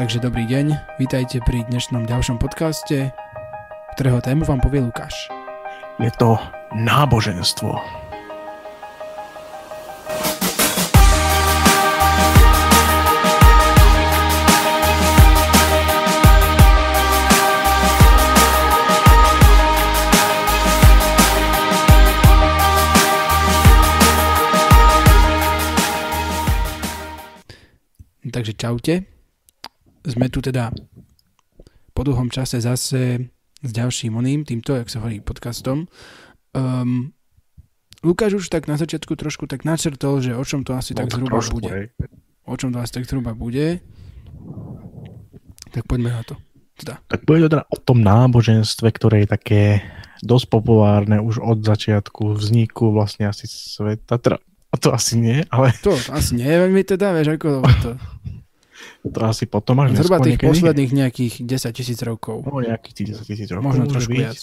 Takže dobrý deň, vítajte pri dnešnom ďalšom podcaste, ktorého tému vám povie Lukáš. Je to náboženstvo. Takže čaute. Sme tu teda po dlhom čase zase s ďalším oným, týmto, jak sa hovorí, podcastom. Um, Lukáš už tak na začiatku trošku tak načrtol, že o čom to asi no, tak zhruba trošku, bude. Hej. O čom to asi tak zhruba bude. Tak poďme na to. Teda. Tak bude to teda o tom náboženstve, ktoré je také dosť populárne už od začiatku vzniku vlastne asi sveta. Teda a to asi nie, ale... To asi nie veľmi teda, vieš, ako to... to asi potom až Zhruba tých niekedy. posledných nejakých 10 tisíc rokov. No, nejakých tých 10 tisíc rokov. Možno trošku byť. viac.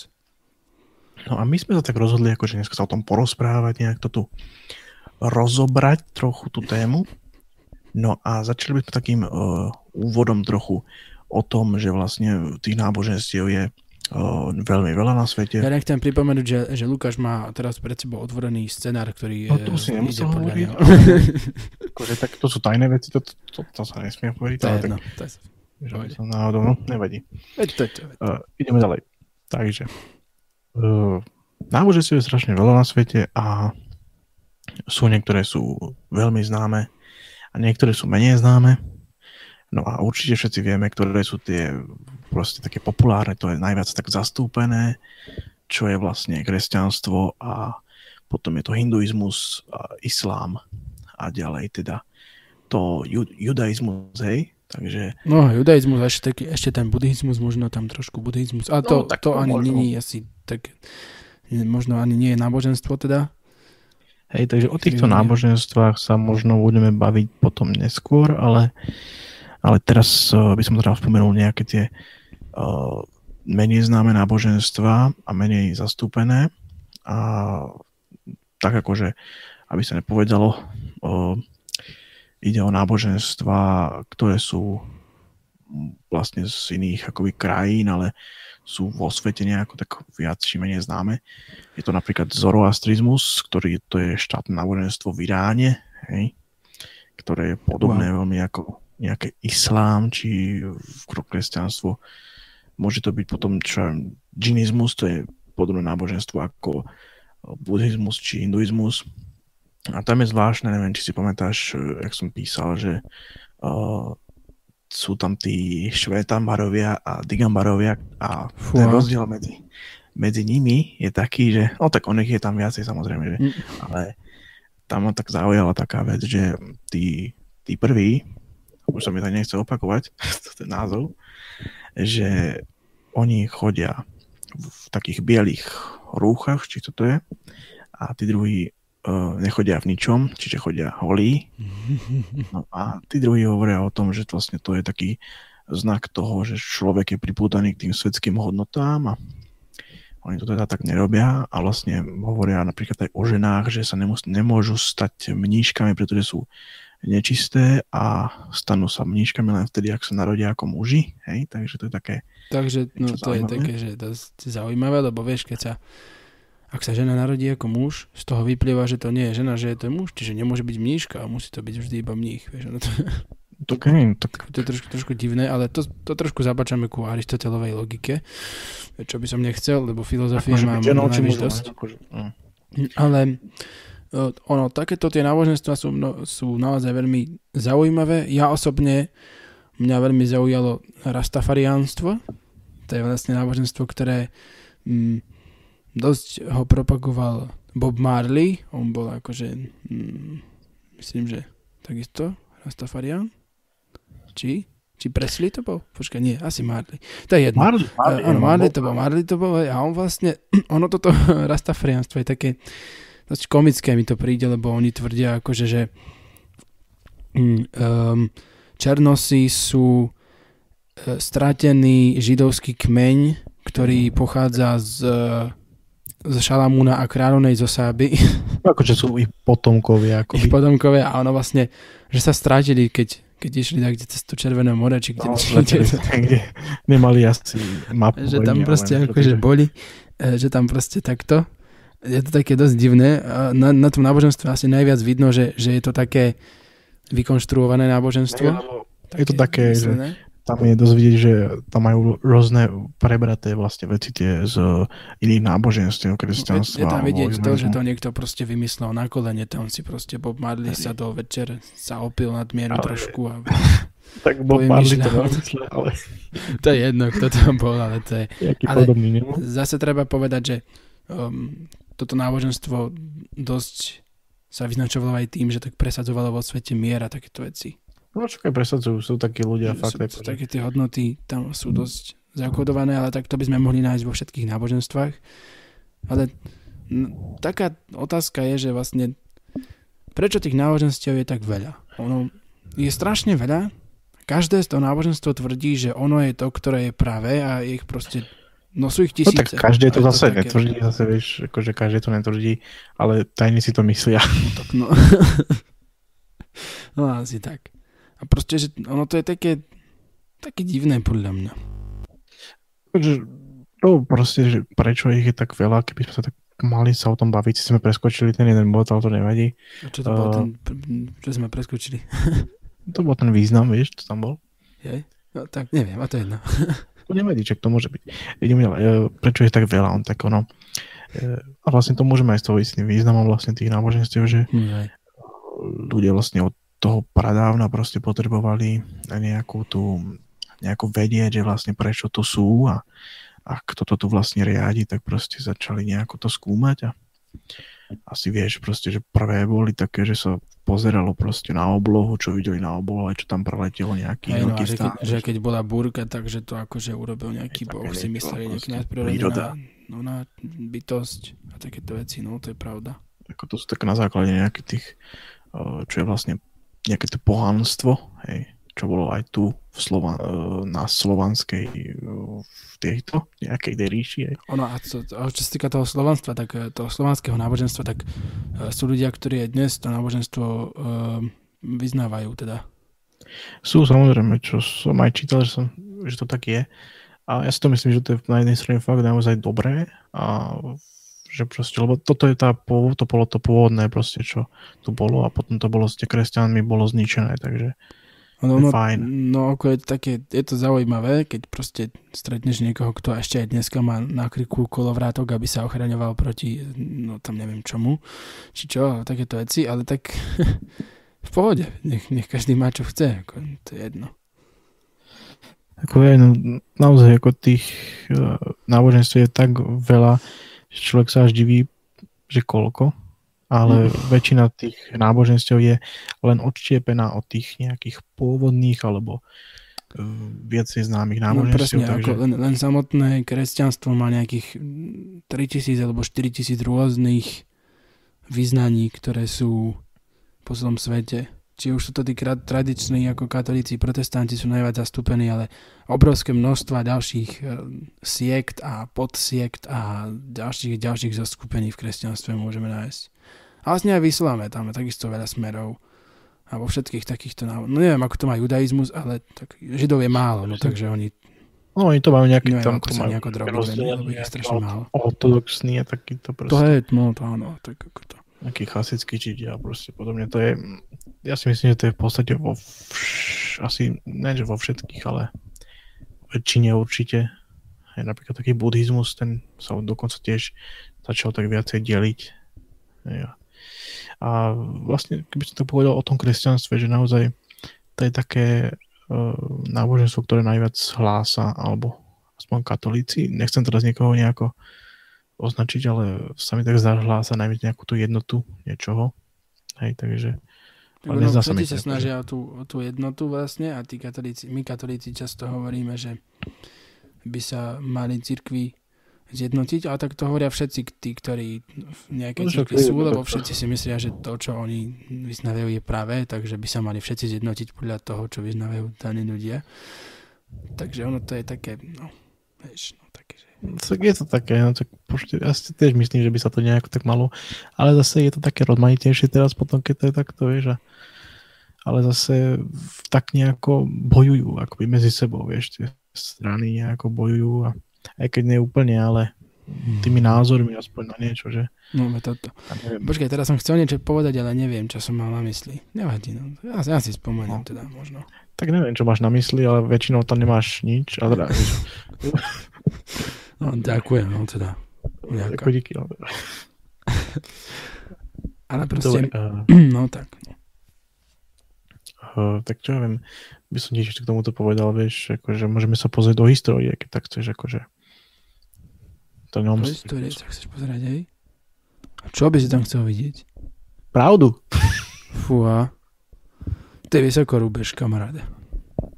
No a my sme sa tak rozhodli, akože dneska sa o tom porozprávať, nejak to tu rozobrať trochu tú tému. No a začali by sme takým uh, úvodom trochu o tom, že vlastne tých náboženstiev je o, veľmi veľa na svete. Ja nechcem pripomenúť, že, že Lukáš má teraz pred sebou otvorený scenár, ktorý no, to si nemusel hovoriť. akože, tak to sú tajné veci, to, to, to, to sa nesmie hovoriť. To je jedno, tak, to je že náhodou, no, nevadí. Veď to, to, uh, ideme ďalej. Takže, uh, náboženstiev je strašne veľa na svete a sú niektoré sú veľmi známe a niektoré sú menej známe. No a určite všetci vieme, ktoré sú tie proste také populárne, to je najviac tak zastúpené, čo je vlastne kresťanstvo a potom je to hinduizmus, a islám a ďalej teda to ju, judaizmus, hej, takže... No, judaizmus, ešte, taký, ešte ten buddhizmus, možno tam trošku buddhizmus, a to, no, tak to, to ani nie je asi tak, možno ani nie je náboženstvo teda. Hej, takže o týchto náboženstvách sa možno budeme baviť potom neskôr, ale, ale teraz uh, by som teda spomenul nejaké tie uh, menej známe náboženstva a menej zastúpené. A tak akože, aby sa nepovedalo, ide o náboženstva, ktoré sú vlastne z iných akoby krajín, ale sú vo svete nejako tak viac či menej známe. Je to napríklad zoroastrizmus, ktorý to je štátne náboženstvo v Iráne, hej, ktoré je podobné wow. veľmi ako nejaké islám či kresťanstvo Môže to byť potom čo džinizmus, to je podobné náboženstvo ako buddhizmus či hinduizmus. A tam je zvláštne, neviem, či si pamätáš, jak som písal, že uh, sú tam tí švétambarovia a digambarovia a Fú. ten rozdiel medzi, medzi nimi je taký, že, no tak oných je tam viacej samozrejme, že, mm. ale tam ma tak zaujala taká vec, že tí, tí prví, už sa mi to nechce opakovať, ten názov, že oni chodia v takých bielých rúchach, či to je, a tí druhí uh, nechodia v ničom, čiže chodia holí. No a tí druhí hovoria o tom, že vlastne to je taký znak toho, že človek je pripútaný k tým svetským hodnotám a oni to teda tak nerobia a vlastne hovoria napríklad aj o ženách, že sa nemôžu stať mníškami, pretože sú nečisté a stanú sa mníškami len vtedy, ak sa narodia ako muži, hej, takže to je také Takže no, to zaujímavé. je také, že dosť zaujímavé, lebo vieš, keď sa ak sa žena narodí ako muž, z toho vyplýva, že to nie je žena, že je to muž, čiže nemôže byť mníška a musí to byť vždy iba mních, vieš, no to... To, okay, tak... to je trošku, trošku divné, ale to, to trošku zabačame ku Aristotelovej logike, čo by som nechcel, lebo filozofie mám najvyš dosť. Akože, no. Ale ono, takéto tie náboženstva sú, no, sú naozaj veľmi zaujímavé. Ja osobne, mňa veľmi zaujalo rastafariánstvo. To je vlastne náboženstvo, ktoré mm, dosť ho propagoval Bob Marley. On bol akože, mm, myslím, že takisto rastafarián. Či? Či Presley to bol? Počkaj, nie, asi Marley. To je jedno. Marley, Marley, uh, Marley to bol, Marley to bol a on vlastne, ono toto rastafariánstvo je také, dosť komické mi to príde, lebo oni tvrdia akože, že um, Černosy sú uh, stratený židovský kmeň, ktorý pochádza z, z Šalamúna a kráľovnej Zosáby. Akože sú ich potomkovia. Akoby. Ich potomkovia a ono vlastne, že sa stratili, keď, keď išli tak cez to Červené more, či kde, no, kde, kde nemali asi mapu. Že tam proste akože boli, e, že tam proste takto. Je to také dosť divné. Na, na tom náboženstve asi najviac vidno, že, že je to také vykonštruované náboženstvo. Je to také, myslené. že tam je dosť vidieť, že tam majú rôzne prebraté vlastne veci tie z iných náboženstiev kresťanstva. Je tam vidieť to, že to niekto proste vymyslel na kolene, tam si proste Bob Marley sa do večer sa opil nad mieru ale... trošku. A... tak Bob Marley to nevymyslel, ale... to je jedno, kto to bol, ale to je... ale podobný, zase treba povedať, že um, toto náboženstvo dosť sa vyznačovalo aj tým, že tak presadzovalo vo svete mier a takéto veci. No čo aj presadzujú, sú takí ľudia. Sú, fakt, sú také tie hodnoty, tam sú dosť zakodované, ale tak to by sme mohli nájsť vo všetkých náboženstvách. Ale n- taká otázka je, že vlastne prečo tých náboženstiev je tak veľa? Ono je strašne veľa, každé z toho náboženstvo tvrdí, že ono je to, ktoré je pravé a je ich proste No sú ich tisíce. No tak každé to zase to netvrdí, zase vieš, akože každé to netvrdí, ale tajne si to myslia. No, tak no. no asi tak. A proste, že ono to je také, také divné podľa mňa. To proste, že prečo ich je tak veľa, keby sme sa tak mali sa o tom baviť, si sme preskočili ten jeden bod, ale to nevadí. A čo to uh, bol ten, čo sme preskočili? to bol ten význam, vieš, čo tam bol. Je? No tak neviem, a to je jedno. To nevadí, čo to môže byť. Ideme ďalej. Uh, prečo je tak veľa? On tak ono, uh, a vlastne to môžeme aj s toho istým významom vlastne tých náboženstiev, že mm, ľudia vlastne od toho pradávna proste potrebovali nejakú tú, nejakú vedieť, že vlastne prečo to sú a, a kto to tu vlastne riadi, tak proste začali nejako to skúmať a asi vieš proste, že prvé boli také, že sa pozeralo proste na oblohu, čo videli na oblohu, čo tam preletelo nejaký Hej, no, že, keď, že keď bola búrka, takže to akože urobil nejaký boh, si mysleli nejaký nadprirodzená no, na bytosť a takéto veci, no to je pravda. Ako to sú tak na základe nejakých tých, čo je vlastne nejaké to pohanstvo, hej, čo bolo aj tu v Slova, e, na slovanskej e, v tejto nejakej ríši. Hej. Ono, a čo, čo sa týka toho slovanstva, tak e, toho slovanského náboženstva, tak sú ľudia, ktorí dnes to náboženstvo vyznávajú teda. Sú samozrejme, čo som aj čítal, že, som, že to tak je. A ja si to myslím, že to je na jednej strane fakt naozaj dobré a že proste, lebo toto je tá, to bolo to pôvodné proste, čo tu bolo a potom to bolo s kresťanmi bolo zničené, takže no, no, fajn. No ako je také, je to zaujímavé, keď proste stretneš niekoho, kto ešte aj dneska má na kriku kolovrátok, aby sa ochraňoval proti, no tam neviem čomu, či čo, takéto veci, ale tak v pohode, nech, nech každý má čo chce, ako, to je jedno. Ako je, no, naozaj ako tých uh, náboženstv je tak veľa, že človek sa až diví, že koľko, ale mm. väčšina tých náboženstiev je len odštiepená od tých nejakých pôvodných alebo uh, viacej známych náboženstiev. No presne, takže... ako len, len samotné kresťanstvo má nejakých 3000 alebo 4000 rôznych vyznaní, ktoré sú po celom svete či už sú to tí tradiční ako katolíci, protestanti sú najviac zastúpení, ale obrovské množstva ďalších e, siekt a podsiekt a ďalších ďalších zaskupení v kresťanstve môžeme nájsť. A vlastne aj v islame, tam je takisto veľa smerov. A vo všetkých takýchto no neviem, ako to má judaizmus, ale tak židov je málo, no takže oni No oni to majú nejaký neviem, tam, ako to majú nejako lebo ich strašne málo. Ortodoxný a takýto proste. To je, no to áno, tak ako to nejaký chasický židia proste podobne. To je, ja si myslím, že to je v podstate vo vš, asi, ne že vo všetkých, ale väčšine určite. Aj napríklad taký buddhizmus, ten sa dokonca tiež začal tak viacej deliť. Ja. A vlastne, keby som to povedal o tom kresťanstve, že naozaj to je také uh, náboženstvo, ktoré najviac hlása, alebo aspoň katolíci. Nechcem teraz niekoho nejako označiť, ale sa mi tak zahlása najmä nejakú tú jednotu niečoho. Hej, takže ale no, sa, sa snažia o tú, o tú jednotu vlastne a tí katolíci, my katolíci často hovoríme, že by sa mali cirkvi zjednotiť, ale tak to hovoria všetci tí, ktorí v nejakej no, cirkvi sú, lebo všetci si myslia, že to, čo oni vyznávajú je pravé, takže by sa mali všetci zjednotiť podľa toho, čo vyznávajú daní ľudia. Takže ono to je také, no, vieš, no, tak je to také, no, tak pošte, ja si tiež myslím, že by sa to nejako tak malo, ale zase je to také rozmanitejšie teraz potom, keď to je takto, vieš, a, ale zase tak nejako bojujú akoby medzi sebou, vieš, tie strany nejako bojujú a aj keď nie úplne, ale tými názormi aspoň na niečo, že? No, toto. Počkaj, teraz som chcel niečo povedať, ale neviem, čo som mal na mysli. Nevadí, no. Ja, ja si spomeniem no. teda možno. Tak neviem, čo máš na mysli, ale väčšinou tam nemáš nič. A teda, no, ďakujem, no teda. Ďakujem. díky, no, ale proste, Dobre, uh... no tak. Uh, tak čo ja viem, by som tiež k tomuto povedal, vieš, akože môžeme sa pozrieť do histórie, keď tak chceš, akože. To nemusí. Do histórie sa chceš pozrieť, hej? A čo by si tam chcel vidieť? Pravdu. Fúha. Ty vysoko rúbeš, kamaráde.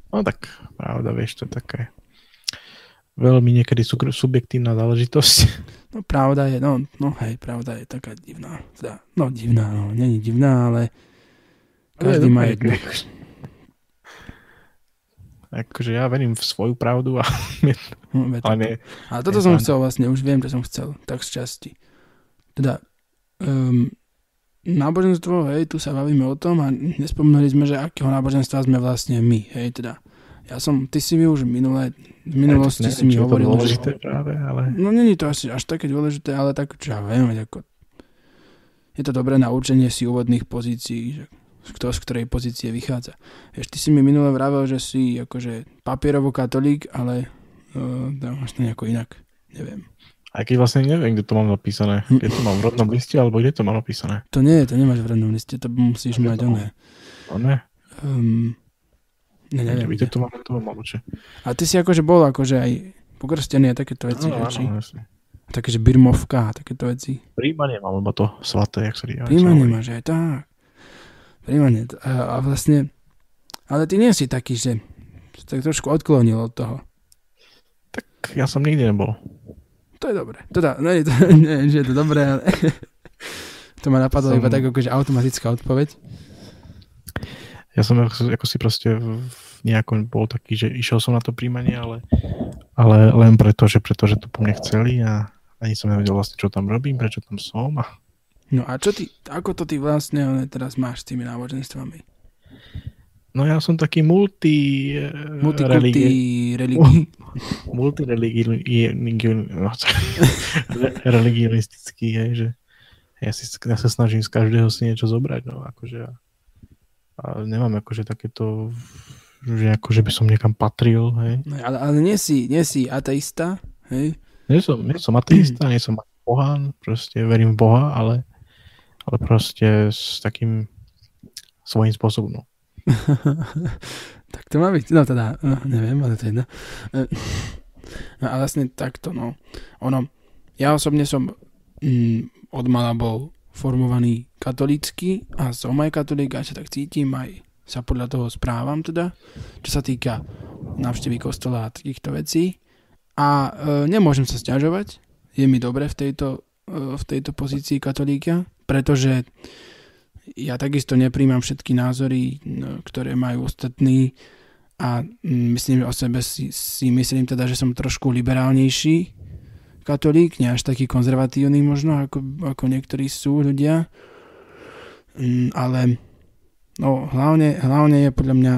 No tak, pravda, vieš, to je také veľmi niekedy subjektívna záležitosť. No pravda je, no, no hej, pravda je taká divná. Teda, no divná, no, není divná, ale každý má jednu. Akože ja verím v svoju pravdu a... No, ale nie, a toto som chcel vlastne, už viem, čo som chcel, tak z časti. Teda, um, náboženstvo, hej, tu sa bavíme o tom a nespomínali sme, že akého náboženstva sme vlastne my, hej, teda. Ja som, ty si mi už minulé, v minulosti ja, si mi hovoril, že... práve, ale... No není to asi až také dôležité, ale tak, čo ja viem, ako... Je to dobré naučenie si úvodných pozícií, že kto z ktorej pozície vychádza. Vieš, ty si mi minule vravel, že si akože papierovo katolík, ale uh, máš to nejako inak. Neviem. Aj keď vlastne neviem, kde to mám napísané. Hm. Kde to mám v rodnom liste, alebo kde to mám napísané? To nie, to nemáš v rodnom liste, to musíš mať oné. Oné? Um, ne, neviem. Kde to mám, to mám A ty si akože bol akože aj pokrstený a takéto veci, áno, áno, jasne. Takže birmovka a takéto veci. Príjmanie mám, lebo to svaté, jak sa ríja. Príjmanie máš aj tak. Príjmanie. A, a vlastne, ale ty nie si taký, že tak trošku odklonil od toho. Tak ja som nikdy nebol. To je dobré. Teda, nie, to, nie, že je to dobré, ale to ma napadlo som... iba tak akože automatická odpoveď. Ja som ako, ako si proste nejakom bol taký, že išiel som na to príjmanie, ale, ale len preto, že, preto, že to po mne chceli a ani som nevedel vlastne, čo tam robím, prečo tam som a No a čo ty, ako to ty vlastne teraz máš s tými náboženstvami? No ja som taký multi... Eh, Multikulty religii. Multireligionistický, hej, že ja, si, ja sa snažím z každého si niečo zobrať, no akože a nemám akože takéto že akože by som niekam patril, hej. No, ale, ale nie, si, nie si ateista, hej? Nie som, nie som ateista, nie som pohán, proste verím v Boha, ale ale proste s takým svojím spôsobom. No. tak to má byť, no teda, no, neviem, ale to je jedno. No a vlastne takto, no. Ono, ja osobne som mm, od mala bol formovaný katolícky a som aj katolík a sa tak cítim, aj sa podľa toho správam teda, čo sa týka návštevy kostola a takýchto vecí. A e, nemôžem sa stiažovať, je mi dobre v tejto, v tejto pozícii katolíka, pretože ja takisto nepríjmam všetky názory, ktoré majú ostatní a myslím o sebe si, si myslím teda, že som trošku liberálnejší katolík, nie až taký konzervatívny možno, ako, ako niektorí sú ľudia, mm, ale no, hlavne, hlavne je podľa mňa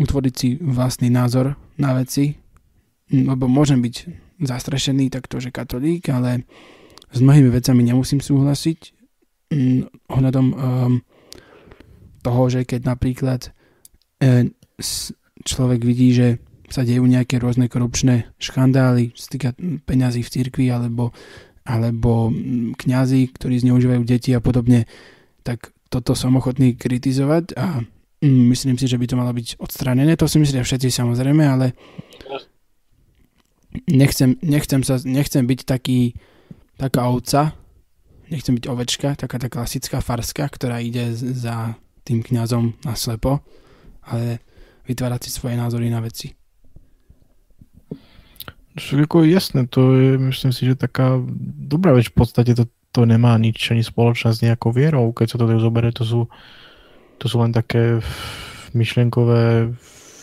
utvoriť si vlastný názor na veci, lebo môžem byť zastrešený takto, že katolík, ale s mnohými vecami nemusím súhlasiť mm, ohľadom um, toho, že keď napríklad e, človek vidí, že sa dejú nejaké rôzne korupčné škandály, čo týka peňazí v cirkvi alebo, alebo kňazi, ktorí zneužívajú deti a podobne, tak toto som ochotný kritizovať a myslím si, že by to malo byť odstranené. To si myslia všetci samozrejme, ale nechcem, nechcem, sa, nechcem byť taký, taká ovca, nechcem byť ovečka, taká tá klasická farska, ktorá ide za tým kňazom na slepo, ale vytvárať si svoje názory na veci. Ako jasné, to je, myslím si, že taká dobrá vec, v podstate to, to nemá nič ani spoločné s nejakou vierou, keď sa to tak zoberie, to sú, to sú len také myšlienkové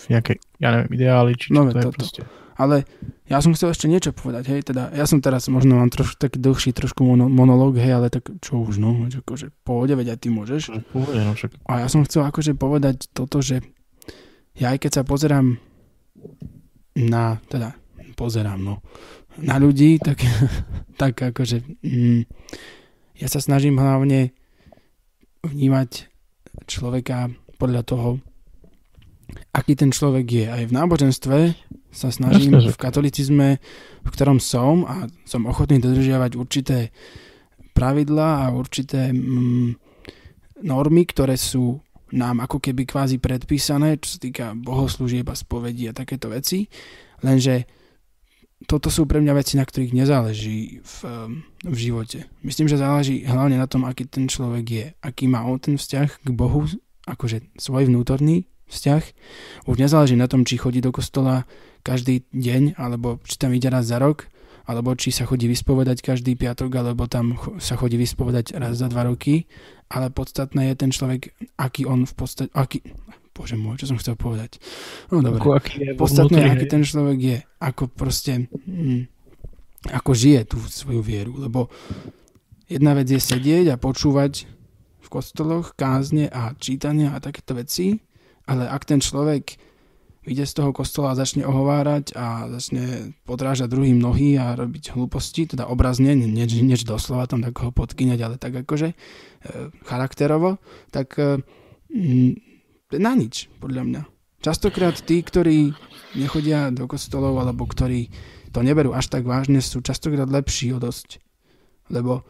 nejaké ja neviem, ideály, či čo no, to, to je proste. Ale ja som chcel ešte niečo povedať, hej, teda ja som teraz, možno mám trošku taký dlhší trošku mono, monológ, hej, ale tak čo už, no, akože pohode, veď aj ty môžeš. Pohode, no však. A ja som chcel akože povedať toto, že ja aj keď sa pozerám na, teda pozerám, no, na ľudí, tak, tak akože mm, ja sa snažím hlavne vnímať človeka podľa toho, aký ten človek je. Aj v náboženstve sa snažím v katolicizme, v ktorom som a som ochotný dodržiavať určité pravidlá a určité mm, normy, ktoré sú nám ako keby kvázi predpísané, čo sa týka bohoslúžieb a spovedí a takéto veci. Lenže toto sú pre mňa veci, na ktorých nezáleží v, v živote. Myslím, že záleží hlavne na tom, aký ten človek je, aký má on ten vzťah k Bohu, akože svoj vnútorný vzťah. Už nezáleží na tom, či chodí do kostola každý deň, alebo či tam ide raz za rok, alebo či sa chodí vyspovedať každý piatok, alebo tam sa chodí vyspovedať raz za dva roky, ale podstatné je ten človek, aký on v podstate, aký, bože môj, čo som chcel povedať. No dobre, aký je podstatné aký ten človek je, ako proste, hm, ako žije tú svoju vieru, lebo jedna vec je sedieť a počúvať v kostoloch kázne a čítania a takéto veci, ale ak ten človek vyjde z toho kostola a začne ohovárať a začne podrážať druhým nohy a robiť hlúposti, teda obrazne, než, než doslova tam tak ho podkyňať, ale tak akože e, charakterovo, tak e, na nič, podľa mňa. Častokrát tí, ktorí nechodia do kostolov alebo ktorí to neberú až tak vážne, sú častokrát lepší o dosť. Lebo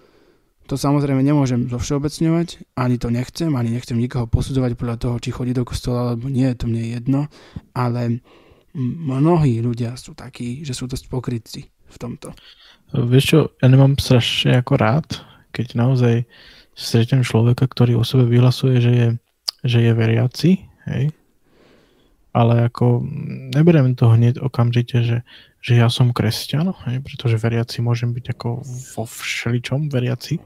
to samozrejme nemôžem zovšeobecňovať, ani to nechcem, ani nechcem nikoho posudzovať podľa toho, či chodí do kostola alebo nie, to mne je jedno, ale mnohí ľudia sú takí, že sú dosť pokrytci v tomto. Vieš čo, ja nemám strašne ako rád, keď naozaj stretnem človeka, ktorý o sebe vyhlasuje, že je, že je veriaci, hej? ale ako neberiem to hneď okamžite, že, že ja som kresťan, hej? pretože veriaci môžem byť ako vo všeličom veriaci,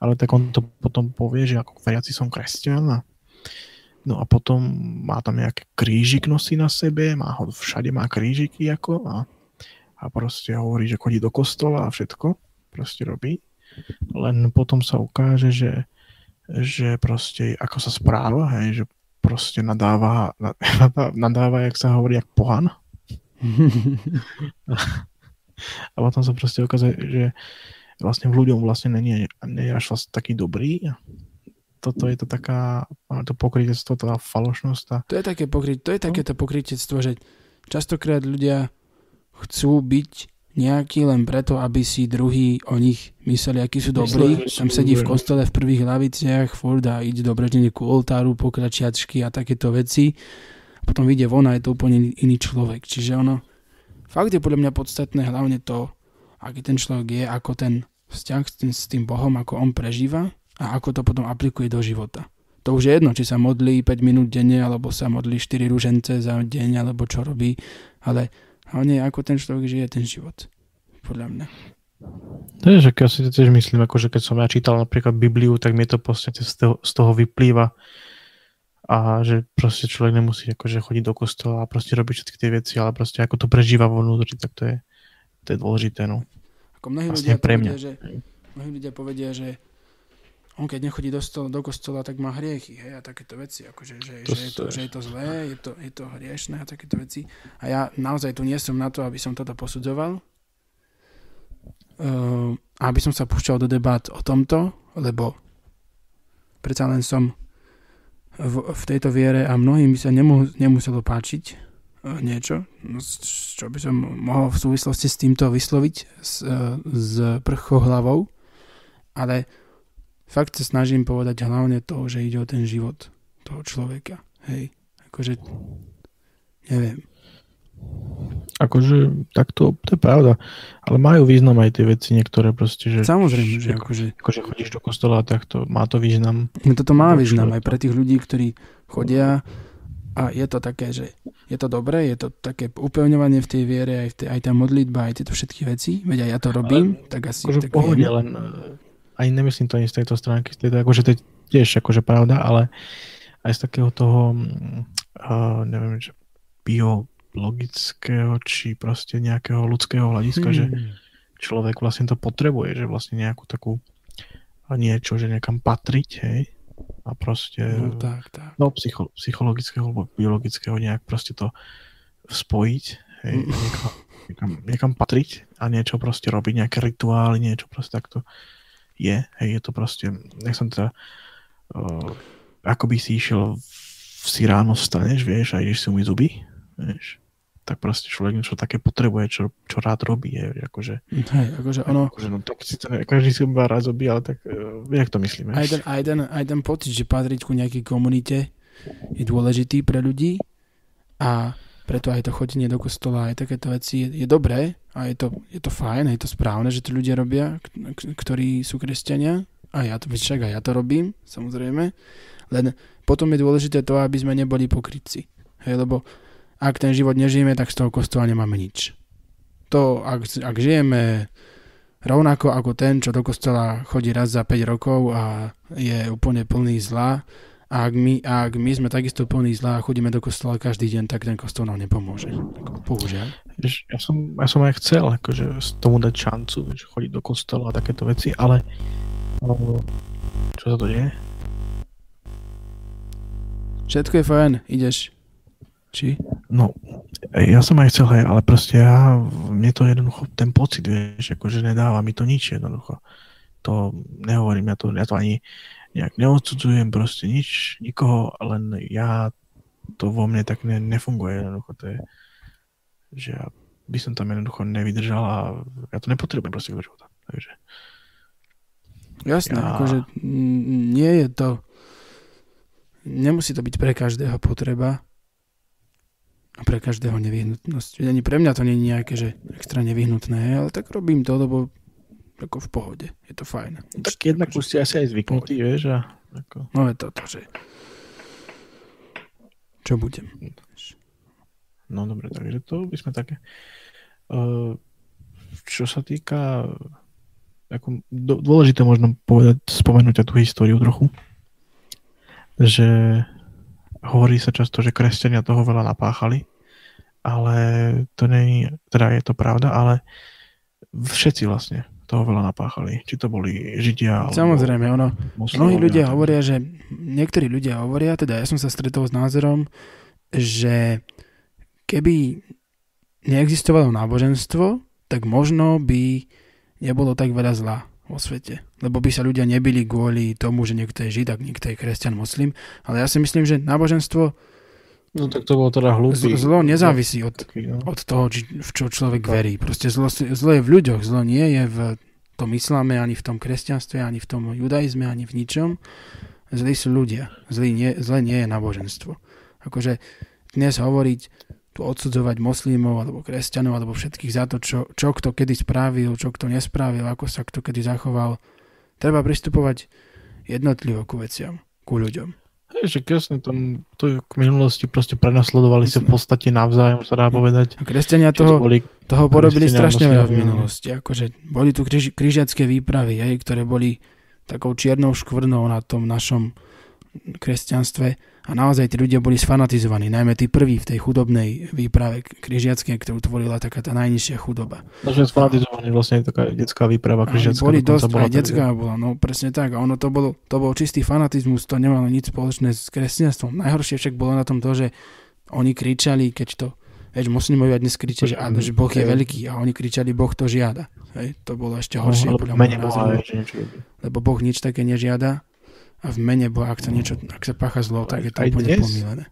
ale tak on to potom povie, že ako veriaci som kresťan No a potom má tam nejaký krížik nosí na sebe, má ho, všade má krížiky ako a, a proste hovorí, že chodí do kostola a všetko proste robí. Len potom sa ukáže, že, že proste ako sa správa, hej, že proste nadáva, nadáva, jak sa hovorí, jak pohan. a potom sa proste ukazuje, že vlastne v ľuďom vlastne není, není až vlastne taký dobrý. Toto je to taká, to pokrytectvo, tá falošnosť. Tá... To je také pokryt, to je no. takéto pokrytectvo, že častokrát ľudia chcú byť nejaký len preto, aby si druhý o nich mysleli, akí sú dobrí. Tam sedí v kostole v prvých laviciach, furt a ide do breždenie ku oltáru, pokračiačky a takéto veci. Potom vyjde von a je to úplne iný človek. Čiže ono, fakt je podľa mňa podstatné hlavne to, aký ten človek je, ako ten vzťah s tým, Bohom, ako on prežíva a ako to potom aplikuje do života. To už je jedno, či sa modlí 5 minút denne, alebo sa modlí 4 rúžence za deň, alebo čo robí, ale hlavne ako ten človek žije ten život. Podľa mňa. Že ja si to tiež myslím, akože keď som ja čítal napríklad Bibliu, tak mi to proste z toho, z toho vyplýva a že proste človek nemusí akože chodiť do kostola a proste robiť všetky tie veci, ale proste ako to prežíva vo vnútri, tak to je, to je dôležité, no. Ako mnohí vlastne ľudia pre mňa. Povedia, že, mnohí ľudia povedia, že on keď nechodí do, stol, do kostola, tak má hriechy, hej, a takéto veci, akože, že, to že, je to, že je to zlé, je to, je to hriešné a takéto veci. A ja naozaj tu nie som na to, aby som toto posudzoval, uh, aby som sa púšťal do debát o tomto, lebo predsa len som v, v tejto viere a mnohým by sa nemu, nemuselo páčiť, niečo, no, čo by som mohol v súvislosti s týmto vysloviť s, s prchou hlavou, ale fakt sa snažím povedať hlavne to, že ide o ten život toho človeka. Hej, akože neviem. Akože, tak to, to je pravda. Ale majú význam aj tie veci niektoré proste, že... Samozrejme, že akože... Akože chodíš do kostola, tak to má to význam. No toto má význam aj pre tých ľudí, ktorí chodia a je to také, že je to dobré, je to také upevňovanie v tej viere, aj, tej, aj tá modlitba, aj tieto všetky veci, veď aj ja to robím, Ale, tak asi... Akože tak pohode, viem. len eh, aj nemyslím to ani z tejto stránky, z tejto, akože to je tiež akože pravda, ale aj z takého toho, uh, neviem, že bio, logického, či proste nejakého ľudského hľadiska, hmm. že človek vlastne to potrebuje, že vlastne nejakú takú niečo, že niekam patriť, hej, a proste no, tak, tak. no psycho, psychologického alebo biologického nejak proste to spojiť, hej, mm. niekam, niekam, niekam patriť a niečo proste robiť, nejaké rituály, niečo proste takto je, hej, je to proste, nech som teda uh, ako by si išiel si ráno vstaneš, vieš, a ideš si umyť zuby, vieš, tak proste človek niečo také potrebuje, čo, čo rád robí. Je, akože, Hej, akože ono... Akože, no, tak si to, každý si má rád zuby, ale tak uh, jak to myslíme? Aj ten, aj, ten, aj ten pocit, že patriť ku nejakej komunite je dôležitý pre ľudí a preto aj to chodenie do kostola, aj takéto veci je, je dobré a je to, je to fajn, je to správne, že to ľudia robia, ktorí sú kresťania a ja to, však aj ja to robím, samozrejme, len potom je dôležité to, aby sme neboli pokrytci. Hej, lebo ak ten život nežijeme, tak z toho kostola nemáme nič. To, ak, ak žijeme rovnako ako ten, čo do kostola chodí raz za 5 rokov a je úplne plný zla, a ak my, ak my sme takisto plní zla a chodíme do kostola každý deň, tak ten kostol nám nepomôže. Bohužiaľ. Ja som, ja som aj chcel akože tomu dať šancu, že chodiť do kostola a takéto veci, ale čo sa to deje? Všetko je fajn, ideš. Či? No, ja som aj chcel, hej, ale proste ja, mne to jednoducho, ten pocit, vieš, akože nedáva mi to nič jednoducho. To nehovorím, ja to, ja to ani nejak neodsudzujem, proste nič, nikoho, len ja, to vo mne tak ne, nefunguje jednoducho, to je, že ja by som tam jednoducho nevydržal a ja to nepotrebujem proste do života, takže. Jasné, ja... akože nie je to, nemusí to byť pre každého potreba, a pre každého nevyhnutnosť. Ani pre mňa to nie je nejaké, že extra nevyhnutné, ale tak robím to, lebo ako v pohode. Je to fajn. Tak jednak už si asi aj zvyknutý, vieš. A ako... No je to to, že čo budem. No dobre, takže to by sme také. Uh, čo sa týka ako, dôležité možno povedať, spomenúť tú históriu trochu, že hovorí sa často, že kresťania toho veľa napáchali, ale to nie je, teda je to pravda, ale všetci vlastne toho veľa napáchali. Či to boli Židia, alebo Samozrejme, ono, mnohí ľudia hovoria, že niektorí ľudia hovoria, teda ja som sa stretol s názorom, že keby neexistovalo náboženstvo, tak možno by nebolo tak veľa zla vo svete. Lebo by sa ľudia nebili kvôli tomu, že niekto je žid a niekto je kresťan, moslim. Ale ja si myslím, že náboženstvo No tak to bolo teda hlúpy. Zlo nezávisí od, no. od toho, či, v čo človek verí. Proste zlo, zlo je v ľuďoch, zlo nie je v tom islame, ani v tom kresťanstve, ani v tom judaizme, ani v ničom. Zlí sú ľudia. Zlý nie, zle nie je náboženstvo. Akože dnes hovoriť tu odsudzovať moslimov alebo kresťanov alebo všetkých za to, čo, čo kto kedy spravil, čo kto nespravil, ako sa kto kedy zachoval. Treba pristupovať jednotlivo ku veciam, ku ľuďom. Hej, že jasne, tam to k minulosti proste prenasledovali sa v podstate navzájom, sa dá povedať. A kresťania toho, to boli, toho porobili strašne veľa v minulosti. Akože boli tu križiacké výpravy, hej, ktoré boli takou čiernou škvrnou na tom našom kresťanstve a naozaj tí ľudia boli sfanatizovaní, najmä tí prví v tej chudobnej výprave križiackej, ktorú tvorila taká tá najnižšia chudoba. Takže sfanatizovaní vlastne taká detská výprava križiacká. Boli dosť, bola aj detská bola, no presne tak. A ono to bolo, to bol čistý fanatizmus, to nemalo nič spoločné s kresťanstvom. Najhoršie však bolo na tom to, že oni kričali, keď to Vieš, moslimovia dnes kričia, že, áno, že Boh je veľký a oni kričali, Boh to žiada. Hej, to bolo ešte horšie. No, podľa lebo Boh nič také nežiada a v mene Boha, ak sa niečo, ak sa pácha zlo, tak je to úplne pomílené.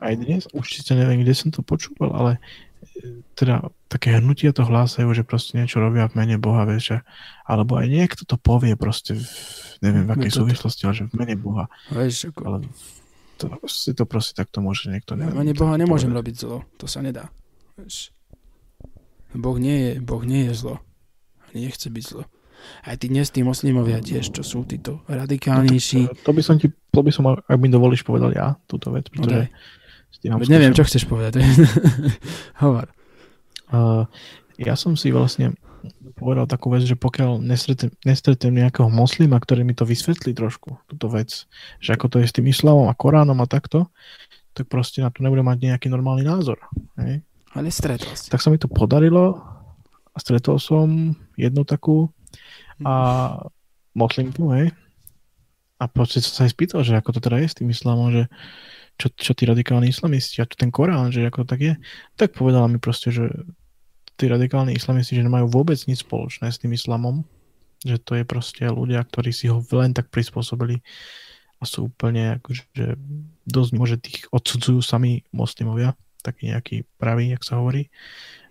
Aj dnes, určite neviem, kde som to počúval, ale e, teda také hnutia to hlásajú, že proste niečo robia v mene Boha, vieš, alebo aj niekto to povie proste, v, neviem v akej súvislosti, ale že v mene Boha. Vieš, ako... Ale to, si to proste takto môže niekto neviem. V mene Boha nemôžem povedať. robiť zlo, to sa nedá. Vieš. Boh nie je, boh nie je zlo. Ani nechce byť zlo. Aj tí dnes tí moslimovia tiež, čo sú títo radikálnejší. No, to by som ti, to by som, ak mi dovolíš, povedal ja túto vec, pretože no neviem, čo chceš povedať. Hovor. Uh, ja som si vlastne povedal takú vec, že pokiaľ nestretnem, nestretnem nejakého moslima, ktorý mi to vysvetlí trošku, túto vec, že ako to je s tým islamom a Koránom a takto, tak proste na to nebudem mať nejaký normálny názor. Hej? Ale stretol si. Tak sa mi to podarilo a stretol som jednu takú a moslinku, hej. A proste som sa aj spýtal, že ako to teda je s tým islamom, že čo, čo tí radikálni islamisti a čo ten Korán, že ako tak je. Tak povedala mi proste, že tí radikálni islamisti, že nemajú vôbec nič spoločné s tým islamom, že to je proste ľudia, ktorí si ho len tak prispôsobili a sú úplne akože dosť môže tých odsudzujú sami moslimovia, taký nejaký pravý, jak sa hovorí.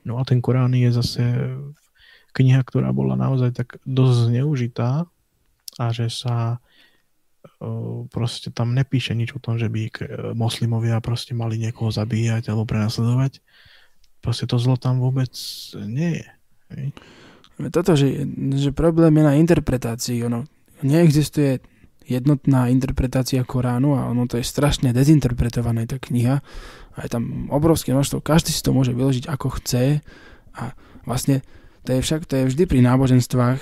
No a ten Korán je zase kniha, ktorá bola naozaj tak dosť zneužitá a že sa proste tam nepíše nič o tom, že by moslimovia proste mali niekoho zabíjať alebo prenasledovať. Proste to zlo tam vôbec nie je. Toto, že, že problém je na interpretácii. Ono neexistuje jednotná interpretácia Koránu a ono to je strašne dezinterpretované, tá kniha. A je tam obrovské množstvo, každý si to môže vyložiť ako chce a vlastne to je však, to je vždy pri náboženstvách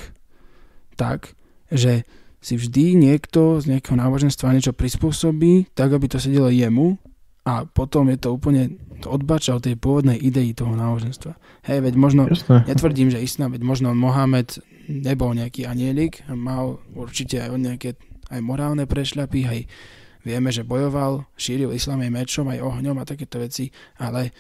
tak, že si vždy niekto z nejakého náboženstva niečo prispôsobí, tak aby to sedelo jemu a potom je to úplne to odbača od tej pôvodnej idei toho náboženstva. Hej, veď možno, Jasne. netvrdím, že islám, veď možno Mohamed nebol nejaký anielik, mal určite aj nejaké aj morálne prešľapy, aj vieme, že bojoval, šíril islám aj mečom, aj ohňom a takéto veci, ale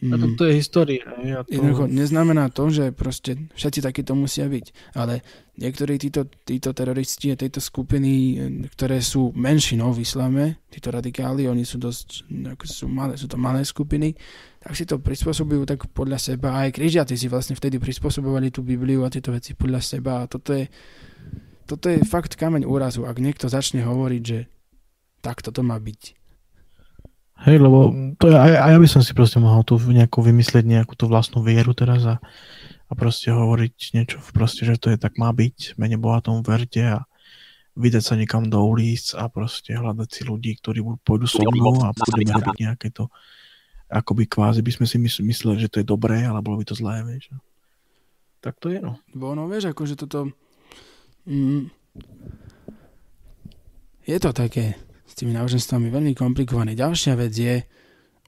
a to, to je história. Ja to... Jednoducho neznamená to, že proste všetci takíto musia byť. Ale niektorí títo, títo teroristi a tejto skupiny, ktoré sú menšinou v islame, títo radikáli, oni sú dosť, sú, malé, sú to malé skupiny, tak si to prispôsobujú tak podľa seba. Aj križiaci si vlastne vtedy prispôsobovali tú Bibliu a tieto veci podľa seba. A toto je, toto je fakt kameň úrazu. Ak niekto začne hovoriť, že takto to má byť Hej, lebo to je, aj, ja by som si proste mohol tu nejakú vymyslieť nejakú tú vlastnú vieru teraz a, a proste hovoriť niečo, proste, že to je tak má byť, mene Boha tomu verte a vydať sa niekam do ulic a proste hľadať si ľudí, ktorí pôjdu so mnou a budeme robiť nejaké to, akoby kvázi by sme si mysleli, že to je dobré, ale bolo by to zlé, vieš. Tak to je, no. Bo no, vieš, akože toto... Mm, je to také s tými náboženstvami veľmi komplikované. Ďalšia vec je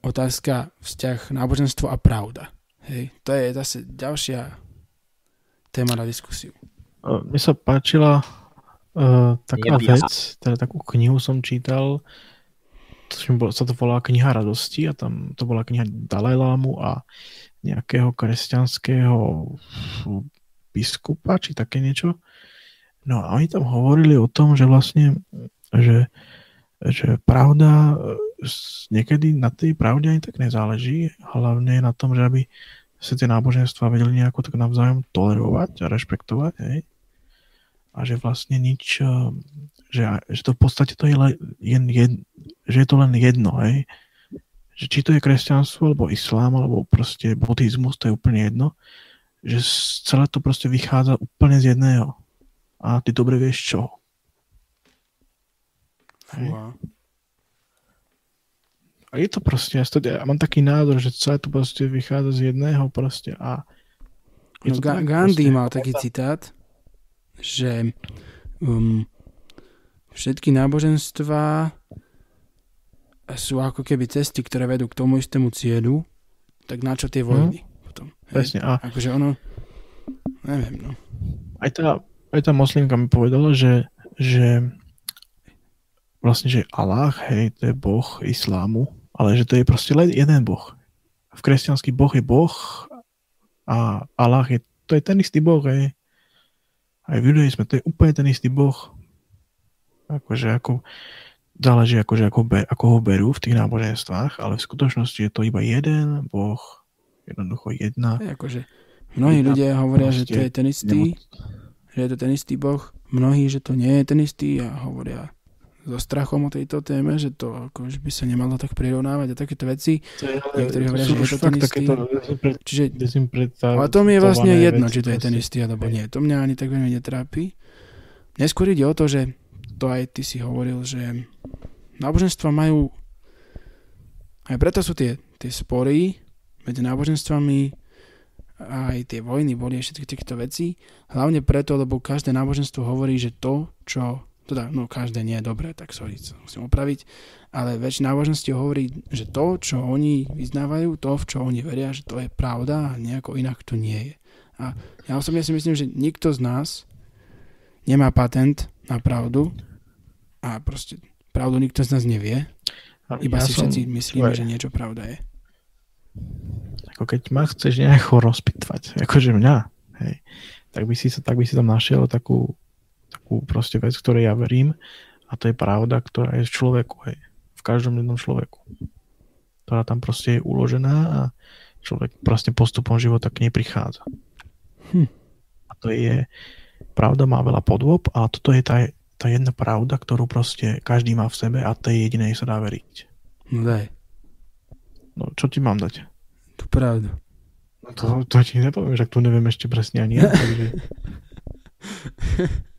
otázka vzťah náboženstvo a pravda. Hej, to je zase ďalšia téma na diskusiu. Mne sa páčila uh, taká vec, teda takú knihu som čítal, to sa to volá kniha radosti a tam to bola kniha Dalajlámu a nejakého kresťanského biskupa, či také niečo. No a oni tam hovorili o tom, že vlastne, že že pravda, e, niekedy na tej pravde ani tak nezáleží, hlavne na tom, že aby sa tie náboženstva vedeli nejako tak navzájom tolerovať a rešpektovať, hej? A že vlastne nič, e, že, že to v podstate to je, len, jed, že je to len jedno, hej? Že či to je kresťanstvo, alebo islám, alebo proste buddhizmus, to je úplne jedno, že celé to proste vychádza úplne z jedného. A ty dobre vieš čo. Fúha. A je to proste, ja mám taký názor, že celé to proste vychádza z jedného proste a no, Ga- Gandhi proste. mal taký citát, že um, všetky náboženstvá sú ako keby cesty, ktoré vedú k tomu istému cieľu, tak na čo tie vojny hmm. potom? Presne. A... Akože ono, neviem, no. Aj tá, aj tá moslimka mi povedala, že, že vlastne, že Allah, hej, to je boh islámu, ale že to je proste len jeden boh. V kresťanský boh je boh a Allah je, to je ten istý boh, hej. Aj v judaizme to je úplne ten istý boh. Akože ako, záleží akože ako, be, ako ho berú v tých náboženstvách, ale v skutočnosti je to iba jeden boh, jednoducho jedna. Aj akože mnohí jedna, ľudia hovoria, že to je ten istý, nemoc... že je to ten istý boh, mnohí, že to nie je ten istý a hovoria so strachom o tejto téme, že to ako, že by sa nemalo tak prirovnávať a takéto veci. To je, Niektorí hovoria, že je to ten istý. Čiže, ale to mi je vlastne jedno, či to je ten istý alebo nie. To mňa ani tak veľmi netrápi. Neskôr ide o to, že to aj ty si hovoril, že náboženstva majú aj preto sú tie, tie spory medzi náboženstvami aj tie vojny boli všetky týchto veci. Hlavne preto, lebo každé náboženstvo hovorí, že to, čo teda, no každé nie je dobré, tak sorry, musím opraviť, ale väčšina náboženstiev hovorí, že to, čo oni vyznávajú, to, v čo oni veria, že to je pravda a nejako inak to nie je. A ja osobne si myslím, že nikto z nás nemá patent na pravdu a proste pravdu nikto z nás nevie. Iba ja si všetci myslíme, že niečo pravda je. Ako keď ma chceš nejako rozpitvať, akože mňa, hej, tak by si, sa, tak by si tam našiel takú takú proste vec, ktorej ja verím a to je pravda, ktorá je v človeku, hej. V každom jednom človeku. Ktorá tam proste je uložená a človek proste postupom života k nej prichádza. Hm. A to je, pravda má veľa podôb a toto je tá, tá jedna pravda, ktorú proste každý má v sebe a tej jedinej sa dá veriť. No daj. No čo ti mám dať? Tu pravdu. No to, to ti nepoviem, že tu neviem ešte presne ani ja, takže...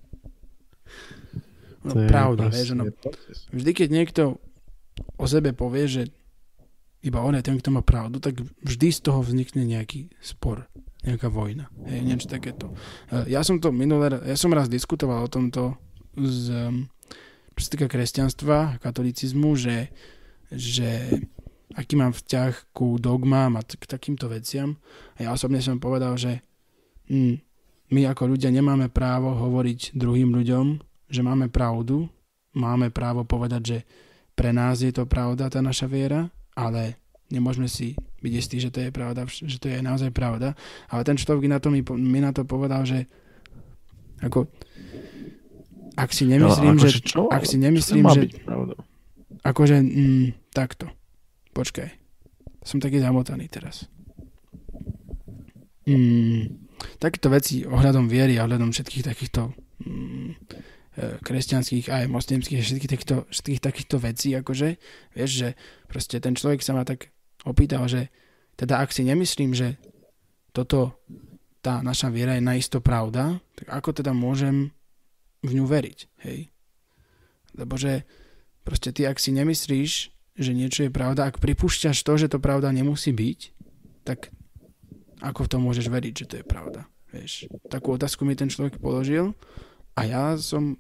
No, pravda, vieš, no, vždy keď niekto o sebe povie, že iba on je ten, kto má pravdu, tak vždy z toho vznikne nejaký spor, nejaká vojna, hej, niečo takéto. E, ja som to minulé, ja som raz diskutoval o tomto z, čo sa týka kresťanstva, katolicizmu, že, že aký mám vzťah ku dogmám a k takýmto veciam. A ja osobne som povedal, že hm, my ako ľudia nemáme právo hovoriť druhým ľuďom, že máme pravdu, máme právo povedať, že pre nás je to pravda, tá naša viera, ale nemôžeme si byť istí, že to je pravda, že to je naozaj pravda. Ale ten človek na to mi, mi na to povedal, že ako ak si nemyslím, no, že, čo? ak si nemyslím, že akože mm, takto, počkaj, som taký zamotaný teraz. Mm, takéto veci ohľadom viery a ohľadom všetkých takýchto mm, kresťanských aj moslimských všetkých takýchto, všetkých takýchto vecí, akože, vieš, že proste ten človek sa ma tak opýtal, že teda ak si nemyslím, že toto, tá naša viera je naisto pravda, tak ako teda môžem v ňu veriť, hej? Lebo že proste ty, ak si nemyslíš, že niečo je pravda, ak pripúšťaš to, že to pravda nemusí byť, tak ako v tom môžeš veriť, že to je pravda? Vieš, takú otázku mi ten človek položil a ja som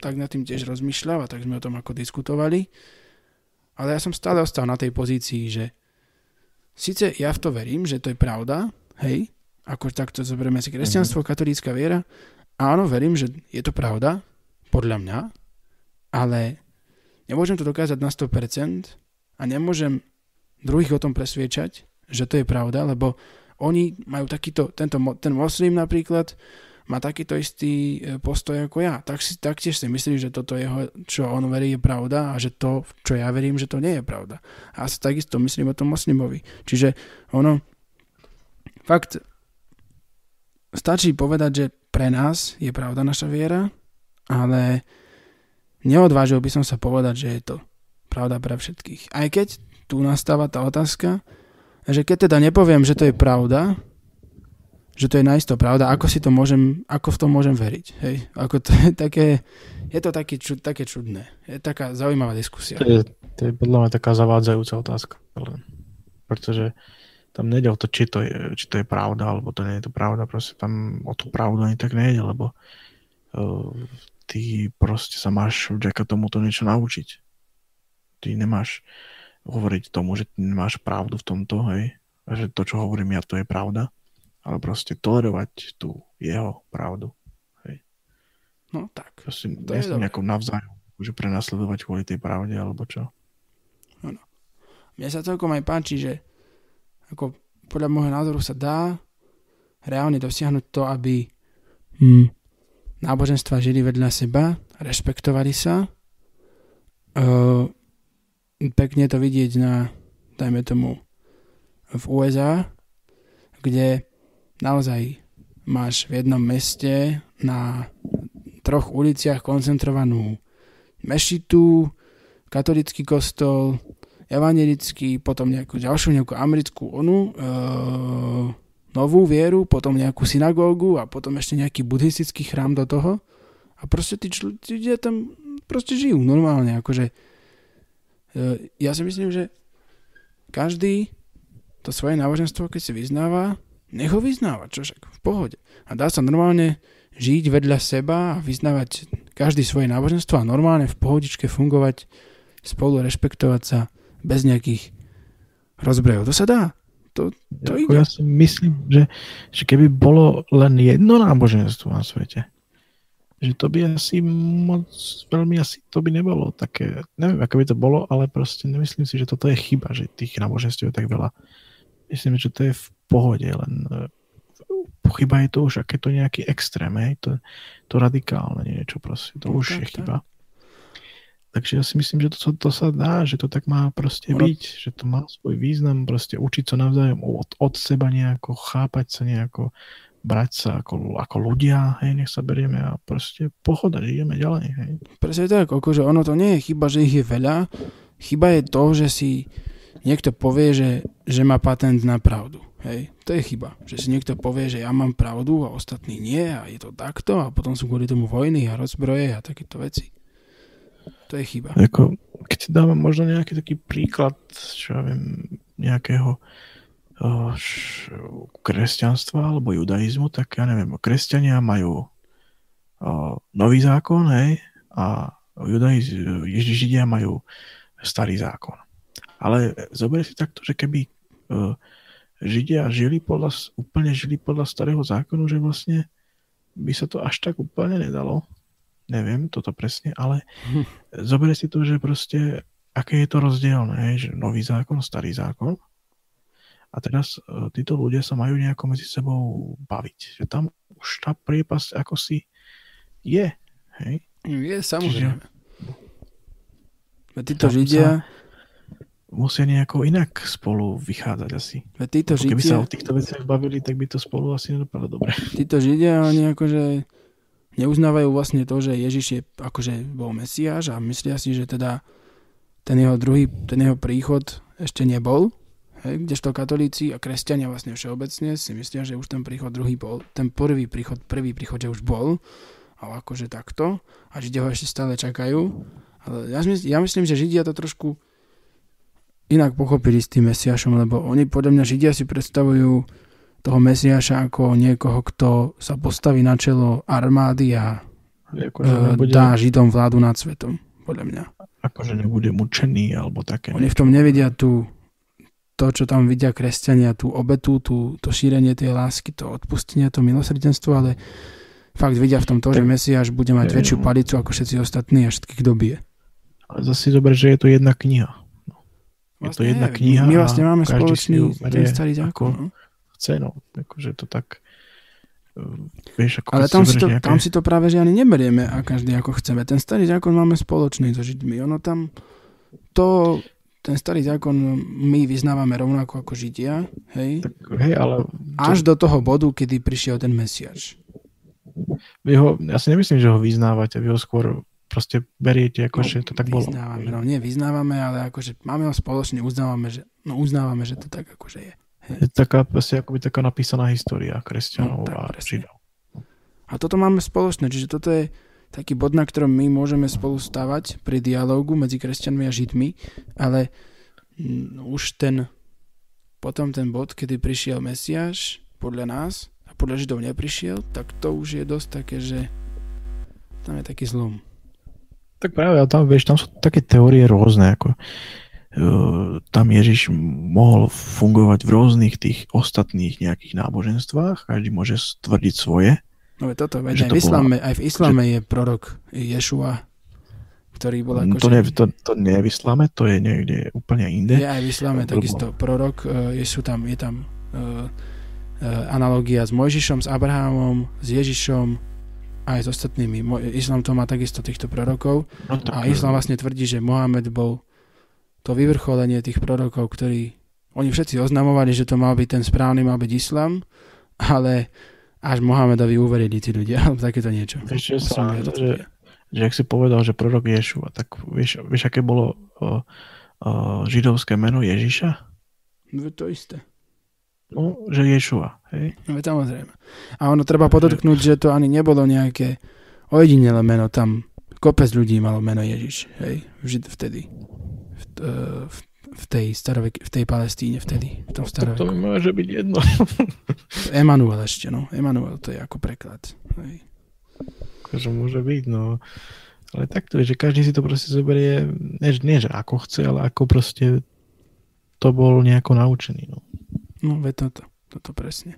tak nad tým tiež rozmýšľal a tak sme o tom ako diskutovali. Ale ja som stále ostal na tej pozícii, že síce ja v to verím, že to je pravda, hej, ako takto zoberieme si kresťanstvo, mm-hmm. katolícka viera, áno, verím, že je to pravda, podľa mňa, ale nemôžem to dokázať na 100% a nemôžem druhých o tom presviečať, že to je pravda, lebo oni majú takýto, tento, ten moslim napríklad, má takýto istý e, postoj ako ja. Tak si, taktiež si myslí, že toto jeho, čo on verí, je pravda a že to, čo ja verím, že to nie je pravda. A ja sa takisto myslím o tom moslimovi. Čiže ono, fakt, stačí povedať, že pre nás je pravda naša viera, ale neodvážil by som sa povedať, že je to pravda pre všetkých. Aj keď tu nastáva tá otázka, že keď teda nepoviem, že to je pravda, že to je najisto pravda, ako si to môžem, ako v tom môžem veriť, hej, ako to je také, je to také, čud, také čudné, je taká zaujímavá diskusia. To je, to je podľa mňa taká zavádzajúca otázka, pretože tam nejde o to, či to, je, či to je pravda, alebo to nie je to pravda, proste tam o tú pravdu ani tak nejde, lebo uh, ty proste sa máš vďaka tomuto niečo naučiť. Ty nemáš hovoriť tomu, že ty nemáš pravdu v tomto, hej, a že to, čo hovorím ja, to je pravda ale proste tolerovať tú jeho pravdu. Hej. No tak. Proste, to je nejako navzájom, že prenasledovať kvôli tej pravde, alebo čo. No, no. Mne sa celkom aj páči, že ako podľa môjho názoru sa dá reálne dosiahnuť to, aby hm, náboženstva žili vedľa seba, rešpektovali sa. Uh, pekne to vidieť na, dajme tomu, v USA, kde naozaj máš v jednom meste na troch uliciach koncentrovanú mešitu, katolický kostol, evangelický, potom nejakú ďalšiu nejakú americkú onu, e, novú vieru, potom nejakú synagógu a potom ešte nejaký buddhistický chrám do toho. A proste tí ľudia tam proste žijú normálne. Akože, e, ja si myslím, že každý to svoje náboženstvo, keď si vyznáva, nech ho vyznáva, čo však v pohode. A dá sa normálne žiť vedľa seba a vyznávať každý svoje náboženstvo a normálne v pohodičke fungovať spolu, rešpektovať sa bez nejakých rozbrojov. To sa dá. To, to ide. Ja si myslím, že, že keby bolo len jedno náboženstvo na svete, že to by asi moc, veľmi asi to by nebolo také, neviem, ako by to bolo, ale proste nemyslím si, že toto je chyba, že tých náboženstv je tak veľa. Myslím, že to je v pohode, len chyba je to už, aké to nejaký extrém, hej? To, to radikálne niečo proste, to no, už tak, je chyba. Tak. Takže ja si myslím, že to, to sa dá, že to tak má proste byť, že to má svoj význam, proste učiť sa navzájom od, od seba nejako, chápať sa nejako, brať sa ako, ako ľudia, hej, nech sa berieme a proste pochodať, ideme ďalej, hej. Presne tak, akože ono to nie je chyba, že ich je veľa, chyba je to, že si niekto povie, že, že má patent na pravdu. Hej, to je chyba, že si niekto povie, že ja mám pravdu a ostatní nie a je to takto a potom sú kvôli tomu vojny a rozbroje a takéto veci. To je chyba. Ako, keď si dávam možno nejaký taký príklad, čo ja viem, nejakého uh, kresťanstva alebo judaizmu, tak ja neviem, kresťania majú uh, nový zákon, hej, a judaiz, Židia majú starý zákon. Ale zober si takto, že keby uh, Židia žili podľa, úplne žili podľa starého zákonu, že vlastne by sa to až tak úplne nedalo. Neviem toto presne, ale hm. zoberie si to, že proste aké je to rozdielne, že nový zákon, starý zákon. A teraz uh, títo ľudia sa majú nejako medzi sebou baviť. Že tam už tá priepasť ako si je. Hej? Je, samozrejme. Čiže, títo Židia... Sa, musia nejako inak spolu vychádzať asi. A títo Keby Židia... sa o týchto veciach bavili, tak by to spolu asi nedopadlo dobre. Títo Židia, oni akože neuznávajú vlastne to, že Ježiš je akože bol Mesiáš a myslia si, že teda ten jeho druhý, ten jeho príchod ešte nebol. Hej, kdežto katolíci a kresťania vlastne všeobecne si myslia, že už ten príchod druhý bol, ten prvý príchod, prvý príchod, že už bol, ale akože takto a Židia ho ešte stále čakajú. Ale ja, ja myslím, že Židia to trošku inak pochopili s tým Mesiašom, lebo oni podľa mňa Židia si predstavujú toho Mesiaša ako niekoho, kto sa postaví na čelo armády a akože nebude... dá Židom vládu nad svetom, podľa mňa. Akože nebude mučený alebo také. Oni v tom nevidia tú, to, čo tam vidia kresťania, tú obetu, tú, to šírenie tej lásky, to odpustenie, to milosrdenstvo, ale fakt vidia v tom to, že Mesiáš bude mať väčšiu palicu ako všetci ostatní a všetkých dobie. Ale zase dobre, že je to jedna kniha. Vlastne, je to vlastne jedna kniha my vlastne máme spoločný ten starý zákon. No. Chce, no. Akože to tak uh, vieš, ako Ale tam si, to, nejaké... tam si to práve že ani neberieme a každý ako chceme. Ten starý zákon máme spoločný so Židmi. Ono tam to, ten starý zákon my vyznávame rovnako ako Židia, hej? Tak, hej ale... Až do toho bodu, kedy prišiel ten Mesiaš. Vy ho, ja si nemyslím, že ho vyznávate, vy ho skôr proste beriete, ako no, to tak bolo. Vyznávame, no nie vyznávame, ale akože máme ho spoločne, uznávame, že, no uznávame, že to tak akože je. Je taká, proste akoby taká napísaná história kresťanov no, a židov. A toto máme spoločné, čiže toto je taký bod, na ktorom my môžeme spolu stavať pri dialógu medzi kresťanmi a židmi, ale mm, už ten potom ten bod, kedy prišiel Mesiáš podľa nás a podľa Židov neprišiel, tak to už je dosť také, že tam je taký zlom. Tak práve, ale tam, vieš, tam sú také teórie rôzne, ako uh, tam Ježiš mohol fungovať v rôznych tých ostatných nejakých náboženstvách, každý môže stvrdiť svoje. No je toto, veď aj, to v islame, aj v islame že... je prorok Ješua, ktorý bol ako... To, nie, to, to nie je v islame, to je niekde úplne inde. Je aj v islame takisto prorok, uh, je, sú tam, je tam uh, uh, analogia s Mojžišom, s Abrahamom, s Ježišom, aj s ostatnými. Islám to má takisto týchto prorokov no, a Islám vlastne tvrdí, že Mohamed bol to vyvrcholenie tých prorokov, ktorí oni všetci oznamovali, že to mal byť ten správny, mal byť Islám, ale až Mohamedovi uverili tí ľudia, alebo takéto niečo. Vieš, že, sa, že, že ak si povedal, že prorok Ješua, tak vieš, vieš aké bolo o, o, židovské meno Ježiša? No, to isté. No, že Ješua, hej? No, samozrejme. A ono treba podotknúť, že to ani nebolo nejaké ojedinelé meno, tam kopec ľudí malo meno Ježiš, hej? Vždy vtedy. V, e, v, v tej starovek, v tej Palestíne vtedy, v tom staroveku. To môže byť jedno. Emanuel ešte, no. Emanuel to je ako preklad. Hej. Akože môže byť, no. Ale takto je, že každý si to proste zoberie, nie, nie že ako chce, ale ako proste to bol nejako naučený, no. No, ve toto, toto presne.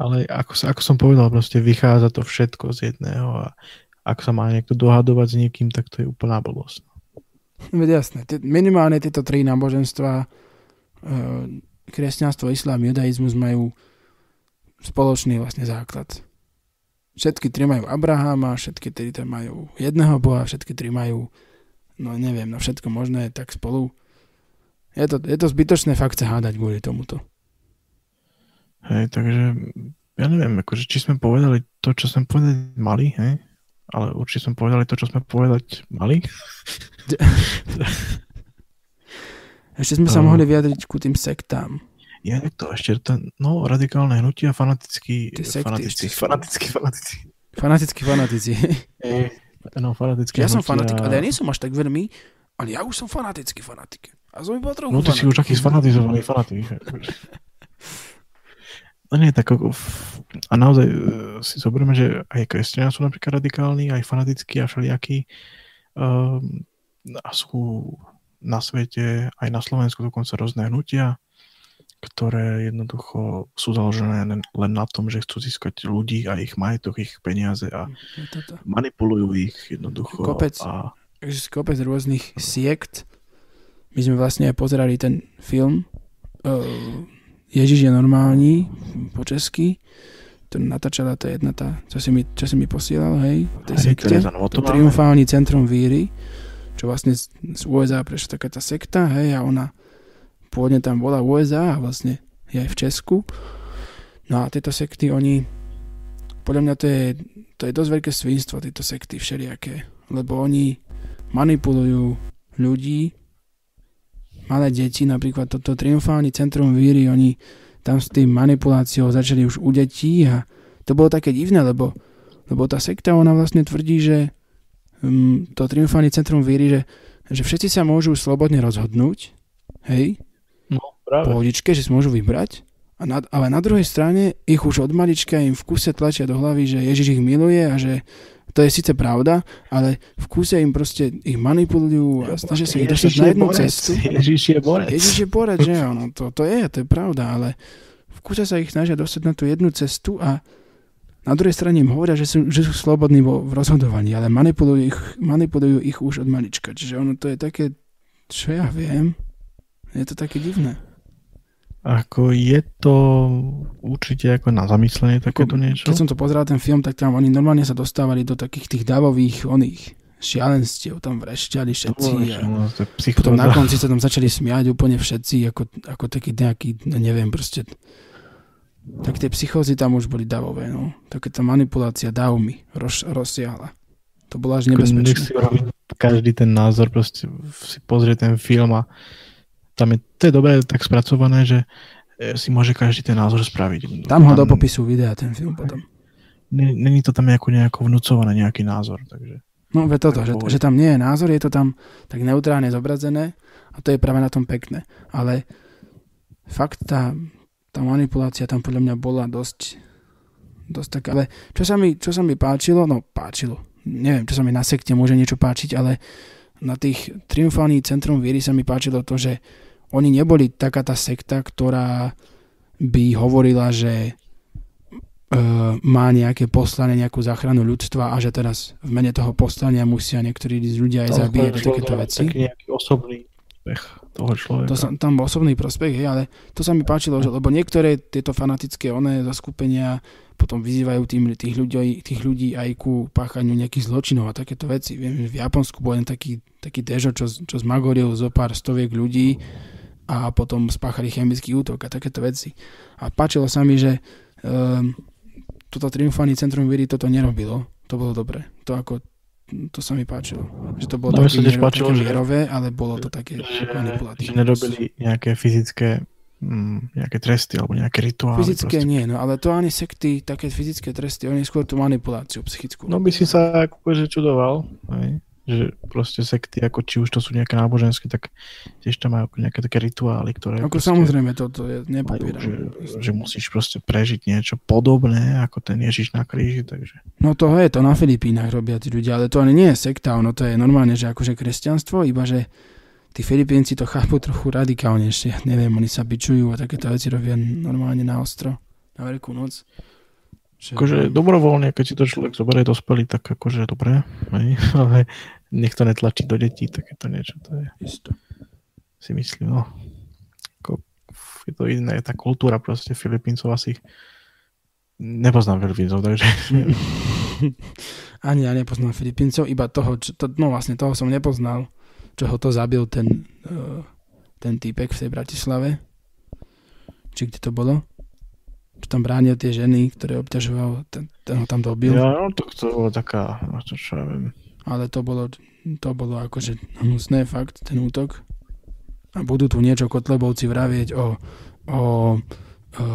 Ale ako, sa, ako som povedal, proste vychádza to všetko z jedného a ak sa má niekto dohadovať s niekým, tak to je úplná blbosť. Veď jasné, minimálne tieto tri náboženstva, e, kresťanstvo, islám, judaizmus majú spoločný vlastne základ. Všetky tri majú Abraháma, všetky tri majú jedného Boha, všetky tri majú, no neviem, no všetko možné, tak spolu. Je to, je to zbytočné fakt sa hádať kvôli tomuto. Hej, takže ja neviem, akože, či sme povedali to, čo sme povedať mali, hej? Ale určite sme povedali to, čo sme povedať mali. Ešte sme sa mohli vyjadriť ku tým sektám. Je to ešte ten, no, radikálne hnutia, fanatický, fanatický. Fanatickí fanatici. E, no, fanatický Ja som fanatik, ale ja nie som až tak veľmi, ale ja už som fanatický fanatik. A som iba trochu No ty si už taký sfanatizovaný fanatik. Nie, tak a naozaj e, si zoberieme, že aj kresťania sú napríklad radikálni, aj fanatickí a všelijakí um, a sú na svete, aj na Slovensku dokonca rôzne hnutia, ktoré jednoducho sú založené len na tom, že chcú získať ľudí a ich majetok, ich peniaze a manipulujú ich jednoducho. Kopec, a... kopec rôznych siekt. My sme vlastne aj pozerali ten film uh, Ježiš je normálny po česky. To natáčala tá jedna tá, čo si mi, čo si mi posielal, hej, v tej sekte. To triumfálny centrum víry, čo vlastne z, z USA prešla taká tá sekta, hej, a ona pôvodne tam bola v USA a vlastne je aj v Česku. No a tieto sekty, oni, podľa mňa to je, to je dosť veľké svinstvo, tieto sekty všelijaké, lebo oni manipulujú ľudí, malé deti, napríklad toto triumfálny centrum víry, oni tam s tým manipuláciou začali už u detí a to bolo také divné, lebo, lebo tá sekta, ona vlastne tvrdí, že um, to triumfálny centrum víry, že, že všetci sa môžu slobodne rozhodnúť, hej, No, práve. pohodičke, že si môžu vybrať, a na, ale na druhej strane ich už od malička im v kuse tlačia do hlavy, že Ježiš ich miluje a že to je síce pravda, ale v kuse im proste ich manipulujú a snažia sa ich dostať na jednu cestu. Ježiš je borec. Ježiš je borec, že ono, to, to je, to je pravda, ale v kuse sa ich snažia dostať na tú jednu cestu a na druhej strane im hovoria, že sú, že sú slobodní vo, v rozhodovaní, ale manipulujú ich, manipulujú ich už od malička. Čiže ono to je také, čo ja viem, je to také divné. Ako je to určite ako na zamyslenie takéto niečo? Keď som to pozeral ten film, tak tam oni normálne sa dostávali do takých tých davových oných šialenstiev, tam vrešťali všetci a no, potom na konci sa tam začali smiať úplne všetci, ako, ako taký nejaký, no neviem, proste tak tie psychózy tam už boli davové, no. Taká tá manipulácia davmi roz, rozsiahla. To bolo až nebezpečné. Každý ten názor, proste si pozrie ten film a tam je, to je dobre tak spracované, že e, si môže každý ten názor spraviť. Tam ho do popisu videa ten film potom. Není to tam nejako, nejako vnúcované nejaký názor, takže... No ve toto, že, že tam nie je názor, je to tam tak neutrálne zobrazené a to je práve na tom pekné. Ale fakt tá, tá manipulácia tam podľa mňa bola dosť, dosť taká. Ale čo sa, mi, čo sa mi páčilo, no páčilo, neviem, čo sa mi na sekte môže niečo páčiť, ale na tých triumfálnych centrum viery sa mi páčilo to, že oni neboli taká tá sekta, ktorá by hovorila, že e, má nejaké poslanie, nejakú záchranu ľudstva a že teraz v mene toho poslania musia niektorí ľudia aj zabíjať takéto veci. Taký nejaký osobný prospech toho človeka. To sa, tam bol osobný prospech, hej, ale to sa mi páčilo, že, lebo niektoré tieto fanatické oné zaskupenia potom vyzývajú tým, tých, ľudí, tých ľudí aj ku páchaniu nejakých zločinov a takéto veci. Viem, že v Japonsku bol taký, taký dežo, čo, čo zmagoril zo pár stoviek ľudí a potom spáchali chemický útok a takéto veci. A páčilo sa mi, že um, toto triumfálne centrum viery toto nerobilo. To bolo dobre. To ako to sa mi páčilo. Že to bolo no, také, mier, páčilo, také mierové, ale bolo to také manipulatívne. Že nerobili nejaké fyzické mm, nejaké tresty alebo nejaké rituály. Fyzické proste. nie, no ale to ani sekty, také fyzické tresty, oni skôr tú manipuláciu psychickú. No by si sa akože čudoval. Aj. Že proste sekty, ako či už to sú nejaké náboženské, tak tiež tam majú nejaké také rituály, ktoré... Ako samozrejme, toto je nepopieram. Že, že musíš proste prežiť niečo podobné, ako ten Ježiš na kríži, takže... No to je, to na Filipínach robia tí ľudia, ale to ani nie je sekta, ono to je normálne, že akože kresťanstvo, iba že tí Filipínci to chápu trochu radikálnejšie, neviem, oni sa bičujú a takéto veci robia normálne na ostro, na veľkú noc. Že... Akože dobrovoľne, keď si to človek zoberie dospelý, tak akože dobre, ale nech to netlačí do detí, takéto niečo, to je Isto. si myslím, no. Ako, je to iné, tá kultúra proste Filipíncov asi nepoznám Filipíncov, takže... Ani ja nepoznám Filipíncov, iba toho, čo, to, no vlastne toho som nepoznal, čo ho to zabil ten, uh, ten týpek v tej Bratislave. Či kde to bolo? Čo tam bránil tie ženy, ktoré obťažoval, ten, ten ho tam dobil. Ja, no to, to bolo taká, no to čo ja viem, ale to bolo, to bolo akože hnusné fakt, ten útok. A budú tu niečo Kotlebovci vravieť o, o, o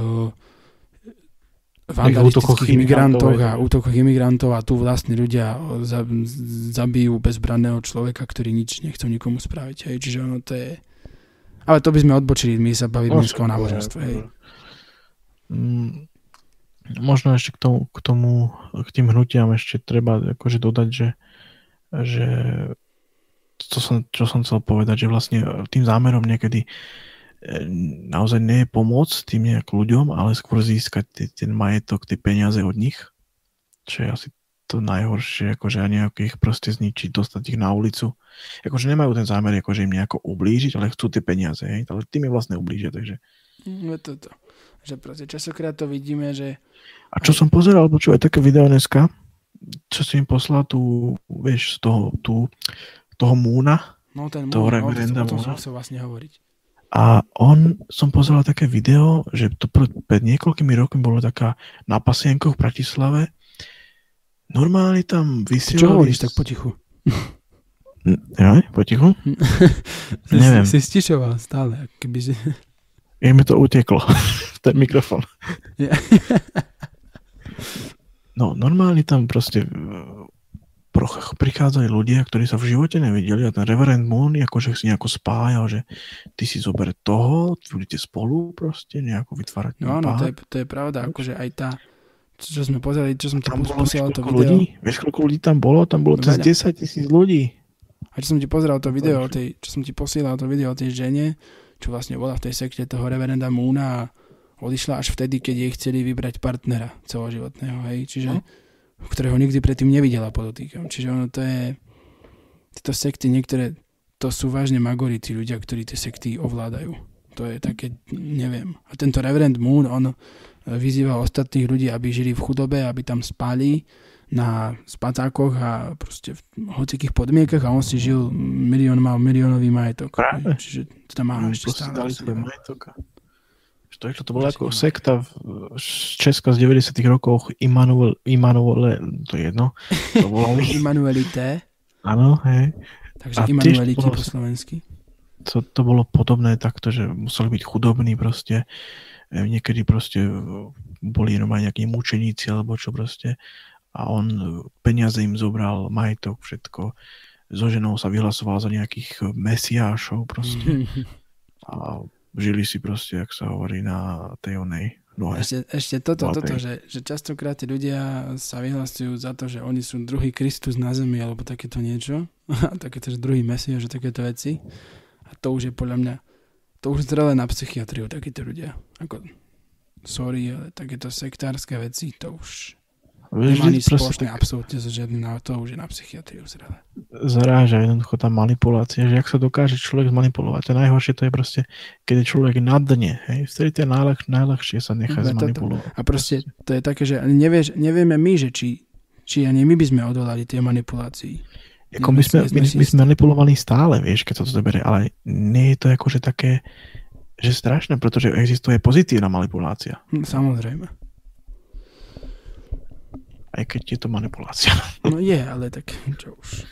vandalistických imigrantoch a útokoch imigrantov a tu vlastne ľudia zabijú bezbranného človeka, ktorý nič nechcú nikomu spraviť. Hej. Čiže ono to je... Ale to by sme odbočili, my sa bavíme dnes o náboženstve. Hej. Mm, možno ešte k tomu, k tomu, k tým hnutiam ešte treba akože dodať, že že to som, čo som chcel povedať, že vlastne tým zámerom niekedy e, naozaj nie je pomôcť tým nejak ľuďom, ale skôr získať ten majetok, tie peniaze od nich, čo je asi to najhoršie, akože a ich proste zničiť, dostať ich na ulicu. Akože nemajú ten zámer, akože im nejako ublížiť, ale chcú tie peniaze, hej? ale tým im vlastne ublížia, takže... No to, to. Že proste časokrát to vidíme, že... A čo som pozeral, počúvaj, také video dneska, čo si im poslal tú, vieš, toho, tú, toho Múna, no, ten toho reverenda no, to, to som vlastne hovoriť. A on, som pozeral také video, že to pred, pred niekoľkými rokmi bolo taká na pasienkoch v Bratislave. Normálne tam vysielali... Čo hovoríš tak potichu? Ja, potichu? Neviem. Si, stišoval stále, keby si... Je mi to uteklo, ten mikrofón. No normálne tam proste e, prichádzali ľudia, ktorí sa v živote nevideli a ten reverend Moon akože si nejako spájal, že ty si zober toho, budete spolu proste nejako vytvárať. No áno, to je, to je pravda, akože aj tá, čo sme pozerali, čo som tam ti posielal to video. Ľudí? Vieš, koľko ľudí tam bolo? Tam bolo cez 10 tisíc ľudí. A čo som ti pozeral to video o tej, čo som ti posielal to video o tej žene, čo vlastne bola v tej sekte toho reverenda Moona a odišla až vtedy, keď jej chceli vybrať partnera celoživotného, hej, čiže no. ktorého nikdy predtým nevidela, podotýkam. Čiže ono to je, tieto sekty niektoré, to sú vážne magority ľudia, ktorí tie sekty ovládajú. To je také, neviem. A tento Reverend Moon, on vyzýval ostatných ľudí, aby žili v chudobe, aby tam spali na spacákoch a proste v hocikých podmienkach a on si žil milión, mal miliónový majetok. Práve. Čiže to tam má ešte stále. majetok to, je, to bola ako sekta z Česka z 90 rokov Immanuel, Immanuel, to je jedno. To volali. Immanuelité. Áno, hej. Takže Immanuelity po slovensky. To, to bolo podobné takto, že museli byť chudobní proste. E, niekedy proste boli normálne nejakí mučeníci alebo čo proste. A on peniaze im zobral, majetok, všetko. So ženou sa vyhlasoval za nejakých mesiášov proste. A žili si proste, jak sa hovorí, na tej onej nohe. Ešte, ešte toto, toto, že, že častokrát tí ľudia sa vyhlasujú za to, že oni sú druhý Kristus na zemi, alebo takéto niečo, takéto, že druhý Mesiaš, že takéto veci. A to už je podľa mňa, to už zrelé na psychiatriu, takíto ľudia. Ako, sorry, ale takéto sektárske veci, to už Nemá nič spoločné tak... absolútne so žiadnym to, už je na psychiatriu zrele. Zaráža jednoducho tá manipulácia, že ak sa dokáže človek zmanipulovať. A najhoršie to je proste, keď je človek na dne. Hej, vtedy to je najľah, najľahšie sa nechať zmanipulovať. A proste to je také, že nevieš, nevieme my, že či, či ani my by sme odolali tie manipulácii. Ako my, sme, my, my sme manipulovali stále, vieš, keď sa to zoberie, ale nie je to akože také, že strašné, pretože existuje pozitívna manipulácia. Hm, samozrejme. Aj keď je to manipulácia. No je, ale tak čo už.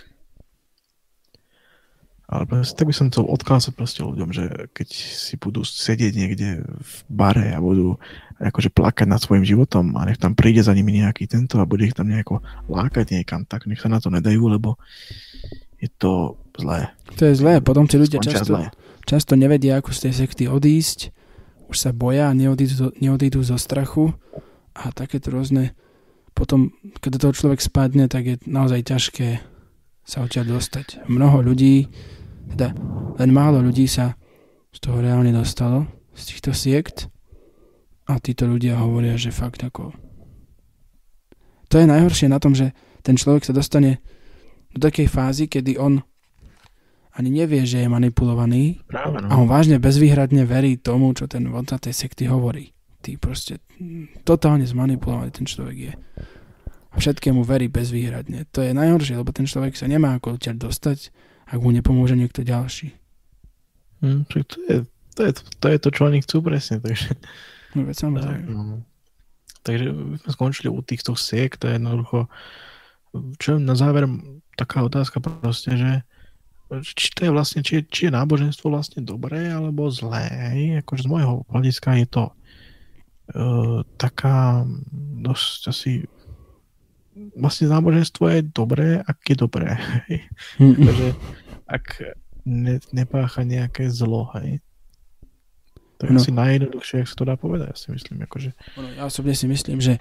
Ale tak by som chcel odkázať proste ľuďom, že keď si budú sedieť niekde v bare a budú akože plakať nad svojim životom a nech tam príde za nimi nejaký tento a bude ich tam nejako lákať niekam, tak nech sa na to nedajú, lebo je to zlé. To je zlé, potom tí ľudia často, často nevedia, ako z tej sekty odísť, už sa boja, neodídu, neodídu zo strachu a takéto rôzne potom, keď toho človek spadne, tak je naozaj ťažké sa odtiaľ dostať. Mnoho ľudí, teda len málo ľudí sa z toho reálne dostalo, z týchto siekt a títo ľudia hovoria, že fakt ako... To je najhoršie na tom, že ten človek sa dostane do takej fázy, kedy on ani nevie, že je manipulovaný Práve, no. a on vážne bezvýhradne verí tomu, čo ten vodca tej sekty hovorí. Ty proste totálne zmanipulovaný ten človek je. A všetkému verí bezvýhradne. To je najhoršie, lebo ten človek sa nemá ako odtiaľ dostať, ak mu nepomôže niekto ďalší. Hmm, to, je, to, je, to je to, čo oni chcú presne. Takže, no, veď samozrejme. Tak, no. Takže sme skončili u týchto siek, to je jednoducho čo na záver taká otázka proste, že či to je vlastne, či, či je náboženstvo vlastne dobré alebo zlé. Akože z môjho hľadiska je to taká dosť asi vlastne náboženstvo je dobré, ak je dobré. Takže ak ne, nepácha nejaké zlo, hej. To je no. asi najjednoduchšie, ak sa to dá povedať, ja si myslím. Akože... Ja osobne si myslím, že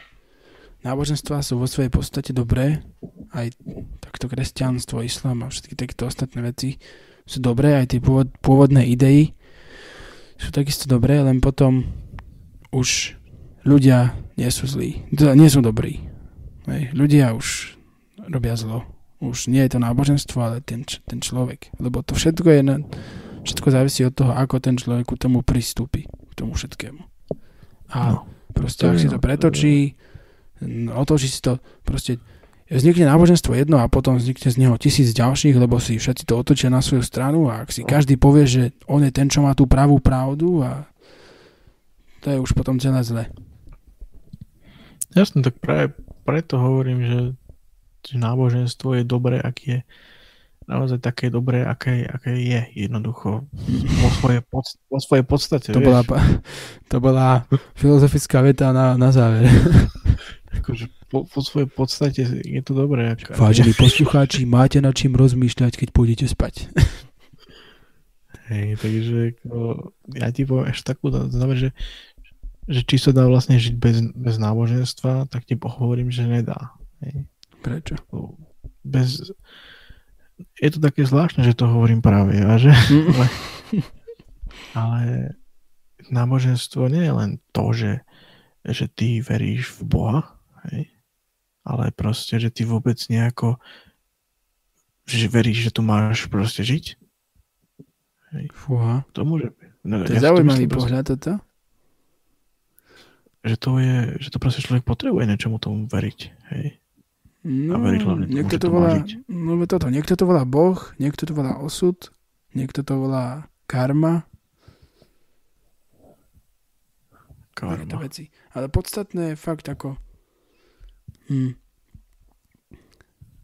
náboženstva sú vo svojej podstate dobré, aj takto kresťanstvo, islám a všetky takéto ostatné veci sú dobré, aj tie pôvod, pôvodné idei sú takisto dobré, len potom už ľudia nie sú zlí, teda nie sú dobrí. Hej. Ľudia už robia zlo. Už nie je to náboženstvo, ale ten, ten človek. Lebo to všetko je na, všetko závisí od toho, ako ten človek k tomu pristúpi, k tomu všetkému. A no, proste, ak si to pretočí, otočí si to, proste vznikne náboženstvo jedno a potom vznikne z neho tisíc ďalších, lebo si všetci to otočia na svoju stranu a ak si každý povie, že on je ten, čo má tú pravú pravdu a to je už potom celé zle. Jasne, tak práve preto hovorím, že, že náboženstvo je dobré, ak je naozaj také dobré, aké, aké je jednoducho vo svojej, pod, vo svojej podstate. To bola, to bola filozofická veta na, na záver. Akože po, po svojej podstate je to dobré. Ak, Vážení poslucháči, máte nad čím rozmýšľať, keď pôjdete spať. Hej, takže ja ti poviem ešte takú záver, že, že či sa dá vlastne žiť bez, bez náboženstva, tak ti pohovorím, že nedá. Hej. Prečo? Bez... Je to také zvláštne, že to hovorím práve ja, že? Mm. ale, ale náboženstvo nie je len to, že, že ty veríš v Boha, Hej. Ale proste, že ty vôbec nejako že veríš, že tu máš proste žiť. Hej. Fúha. To môže byť. No, to je ja zaujímavý pohľad toto. Že to je, že to proste človek potrebuje niečomu tomu veriť. Hej. No, a veriť hlavne tomu, niekto to, to volá, no toto, niekto to volá Boh, niekto to volá osud, niekto to volá karma. Karma. Veci. Ale podstatné je fakt ako Hmm.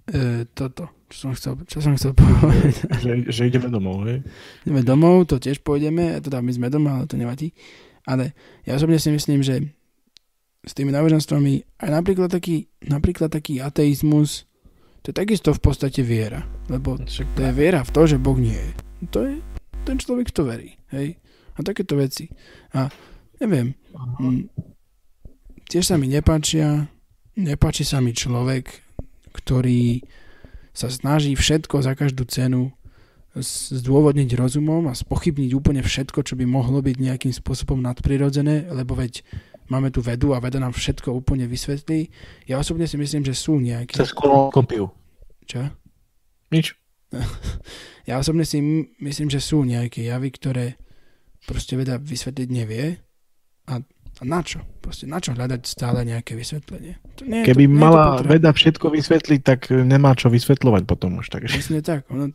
E, toto, čo som chcel, čo som chcel povedať. Že, že ideme domov, hej? Ideme domov, to tiež pôjdeme, teda my sme doma, ale to nevadí. Ale ja osobne si myslím, že s tými náboženstvami aj napríklad taký, napríklad taký ateizmus, to je takisto v podstate viera. Lebo to je viera v to, že Boh nie je. To je, ten človek to verí, hej? A takéto veci. A neviem, m, tiež sa mi nepáčia Nepáči sa mi človek, ktorý sa snaží všetko za každú cenu zdôvodniť rozumom a spochybniť úplne všetko, čo by mohlo byť nejakým spôsobom nadprirodzené, lebo veď máme tu vedu a veda nám všetko úplne vysvetlí. Ja osobne si myslím, že sú nejaké... Cez kolonoskopiu. Čo? Nič. ja osobne si myslím, že sú nejaké javy, ktoré proste veda vysvetliť nevie a a na čo? Proste na čo hľadať stále nejaké vysvetlenie? To nie, Keby to, mala to veda všetko vysvetliť, tak nemá čo vysvetľovať potom už. Takže. Presne tak. Ono,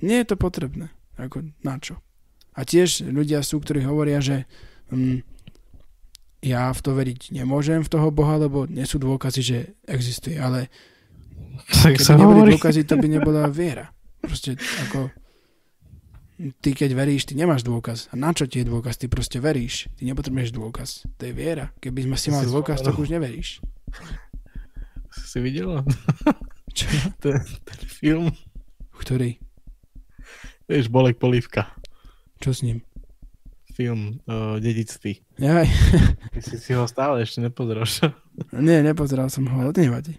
nie je to potrebné. Ako, na čo? A tiež ľudia sú, ktorí hovoria, že hm, ja v to veriť nemôžem, v toho Boha, lebo nie sú dôkazy, že existuje. Ale tak keby neboli dôkazy, to by nebola viera. Proste ako ty keď veríš, ty nemáš dôkaz. A na čo ti je dôkaz? Ty proste veríš. Ty nepotrebuješ dôkaz. To je viera. Keby sme si mali dôkaz, tak už neveríš. Si videl? Čo? Ten, ten film. Ktorý? Vieš, Bolek Polívka. Čo s ním? Film uh, Dedictví. Jaj. Ty si si ho stále ešte nepozeráš. Nie, nepozeral som ho, to nevadí.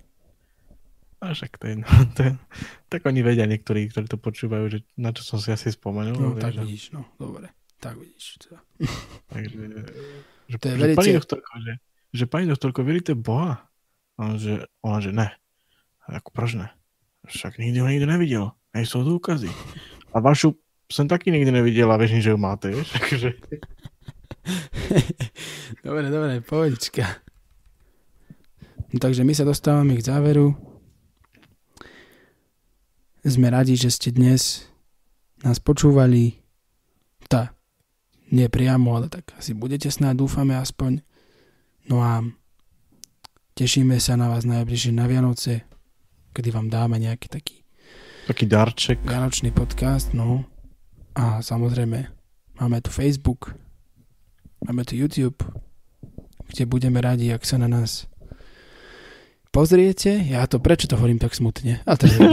A však to je, to je, tak oni vedia niektorí, ktorí to počúvajú, že na čo som si asi spomenul. No, vieš, tak že, vidíš, no, dobre. Tak vidíš. Teda. takže, že, To je že pani doktorko, že, že pani doktorko, veríte Boha? A on, že, ona, že ne. A ako proč ne? Však nikdy ho nikdy nevidel. Nejsou dôkazy. A vašu som taky nikdy nevidel a vieš, že ju máte, vieš? Takže, dobre, dobre, pohodička. No, takže my sa dostávame k záveru. Sme radi, že ste dnes nás počúvali. Tá, nie priamo, ale tak asi budete snáď, dúfame aspoň. No a tešíme sa na vás najbližšie na Vianoce, kedy vám dáme nejaký taký taký darček. Vianočný podcast, no. A samozrejme, máme tu Facebook, máme tu YouTube, kde budeme radi, ak sa na nás pozriete. Ja to, prečo to hovorím tak smutne? A to je...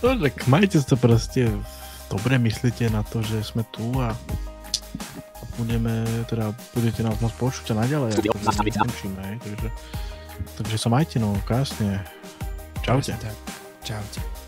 No, tak majte to proste dobre, myslíte na to, že sme tu a budeme, teda budete nás môcť počuť a naďalej. nekončíme, takže, takže sa majte no, krásne. Čaute. Tak, čaute.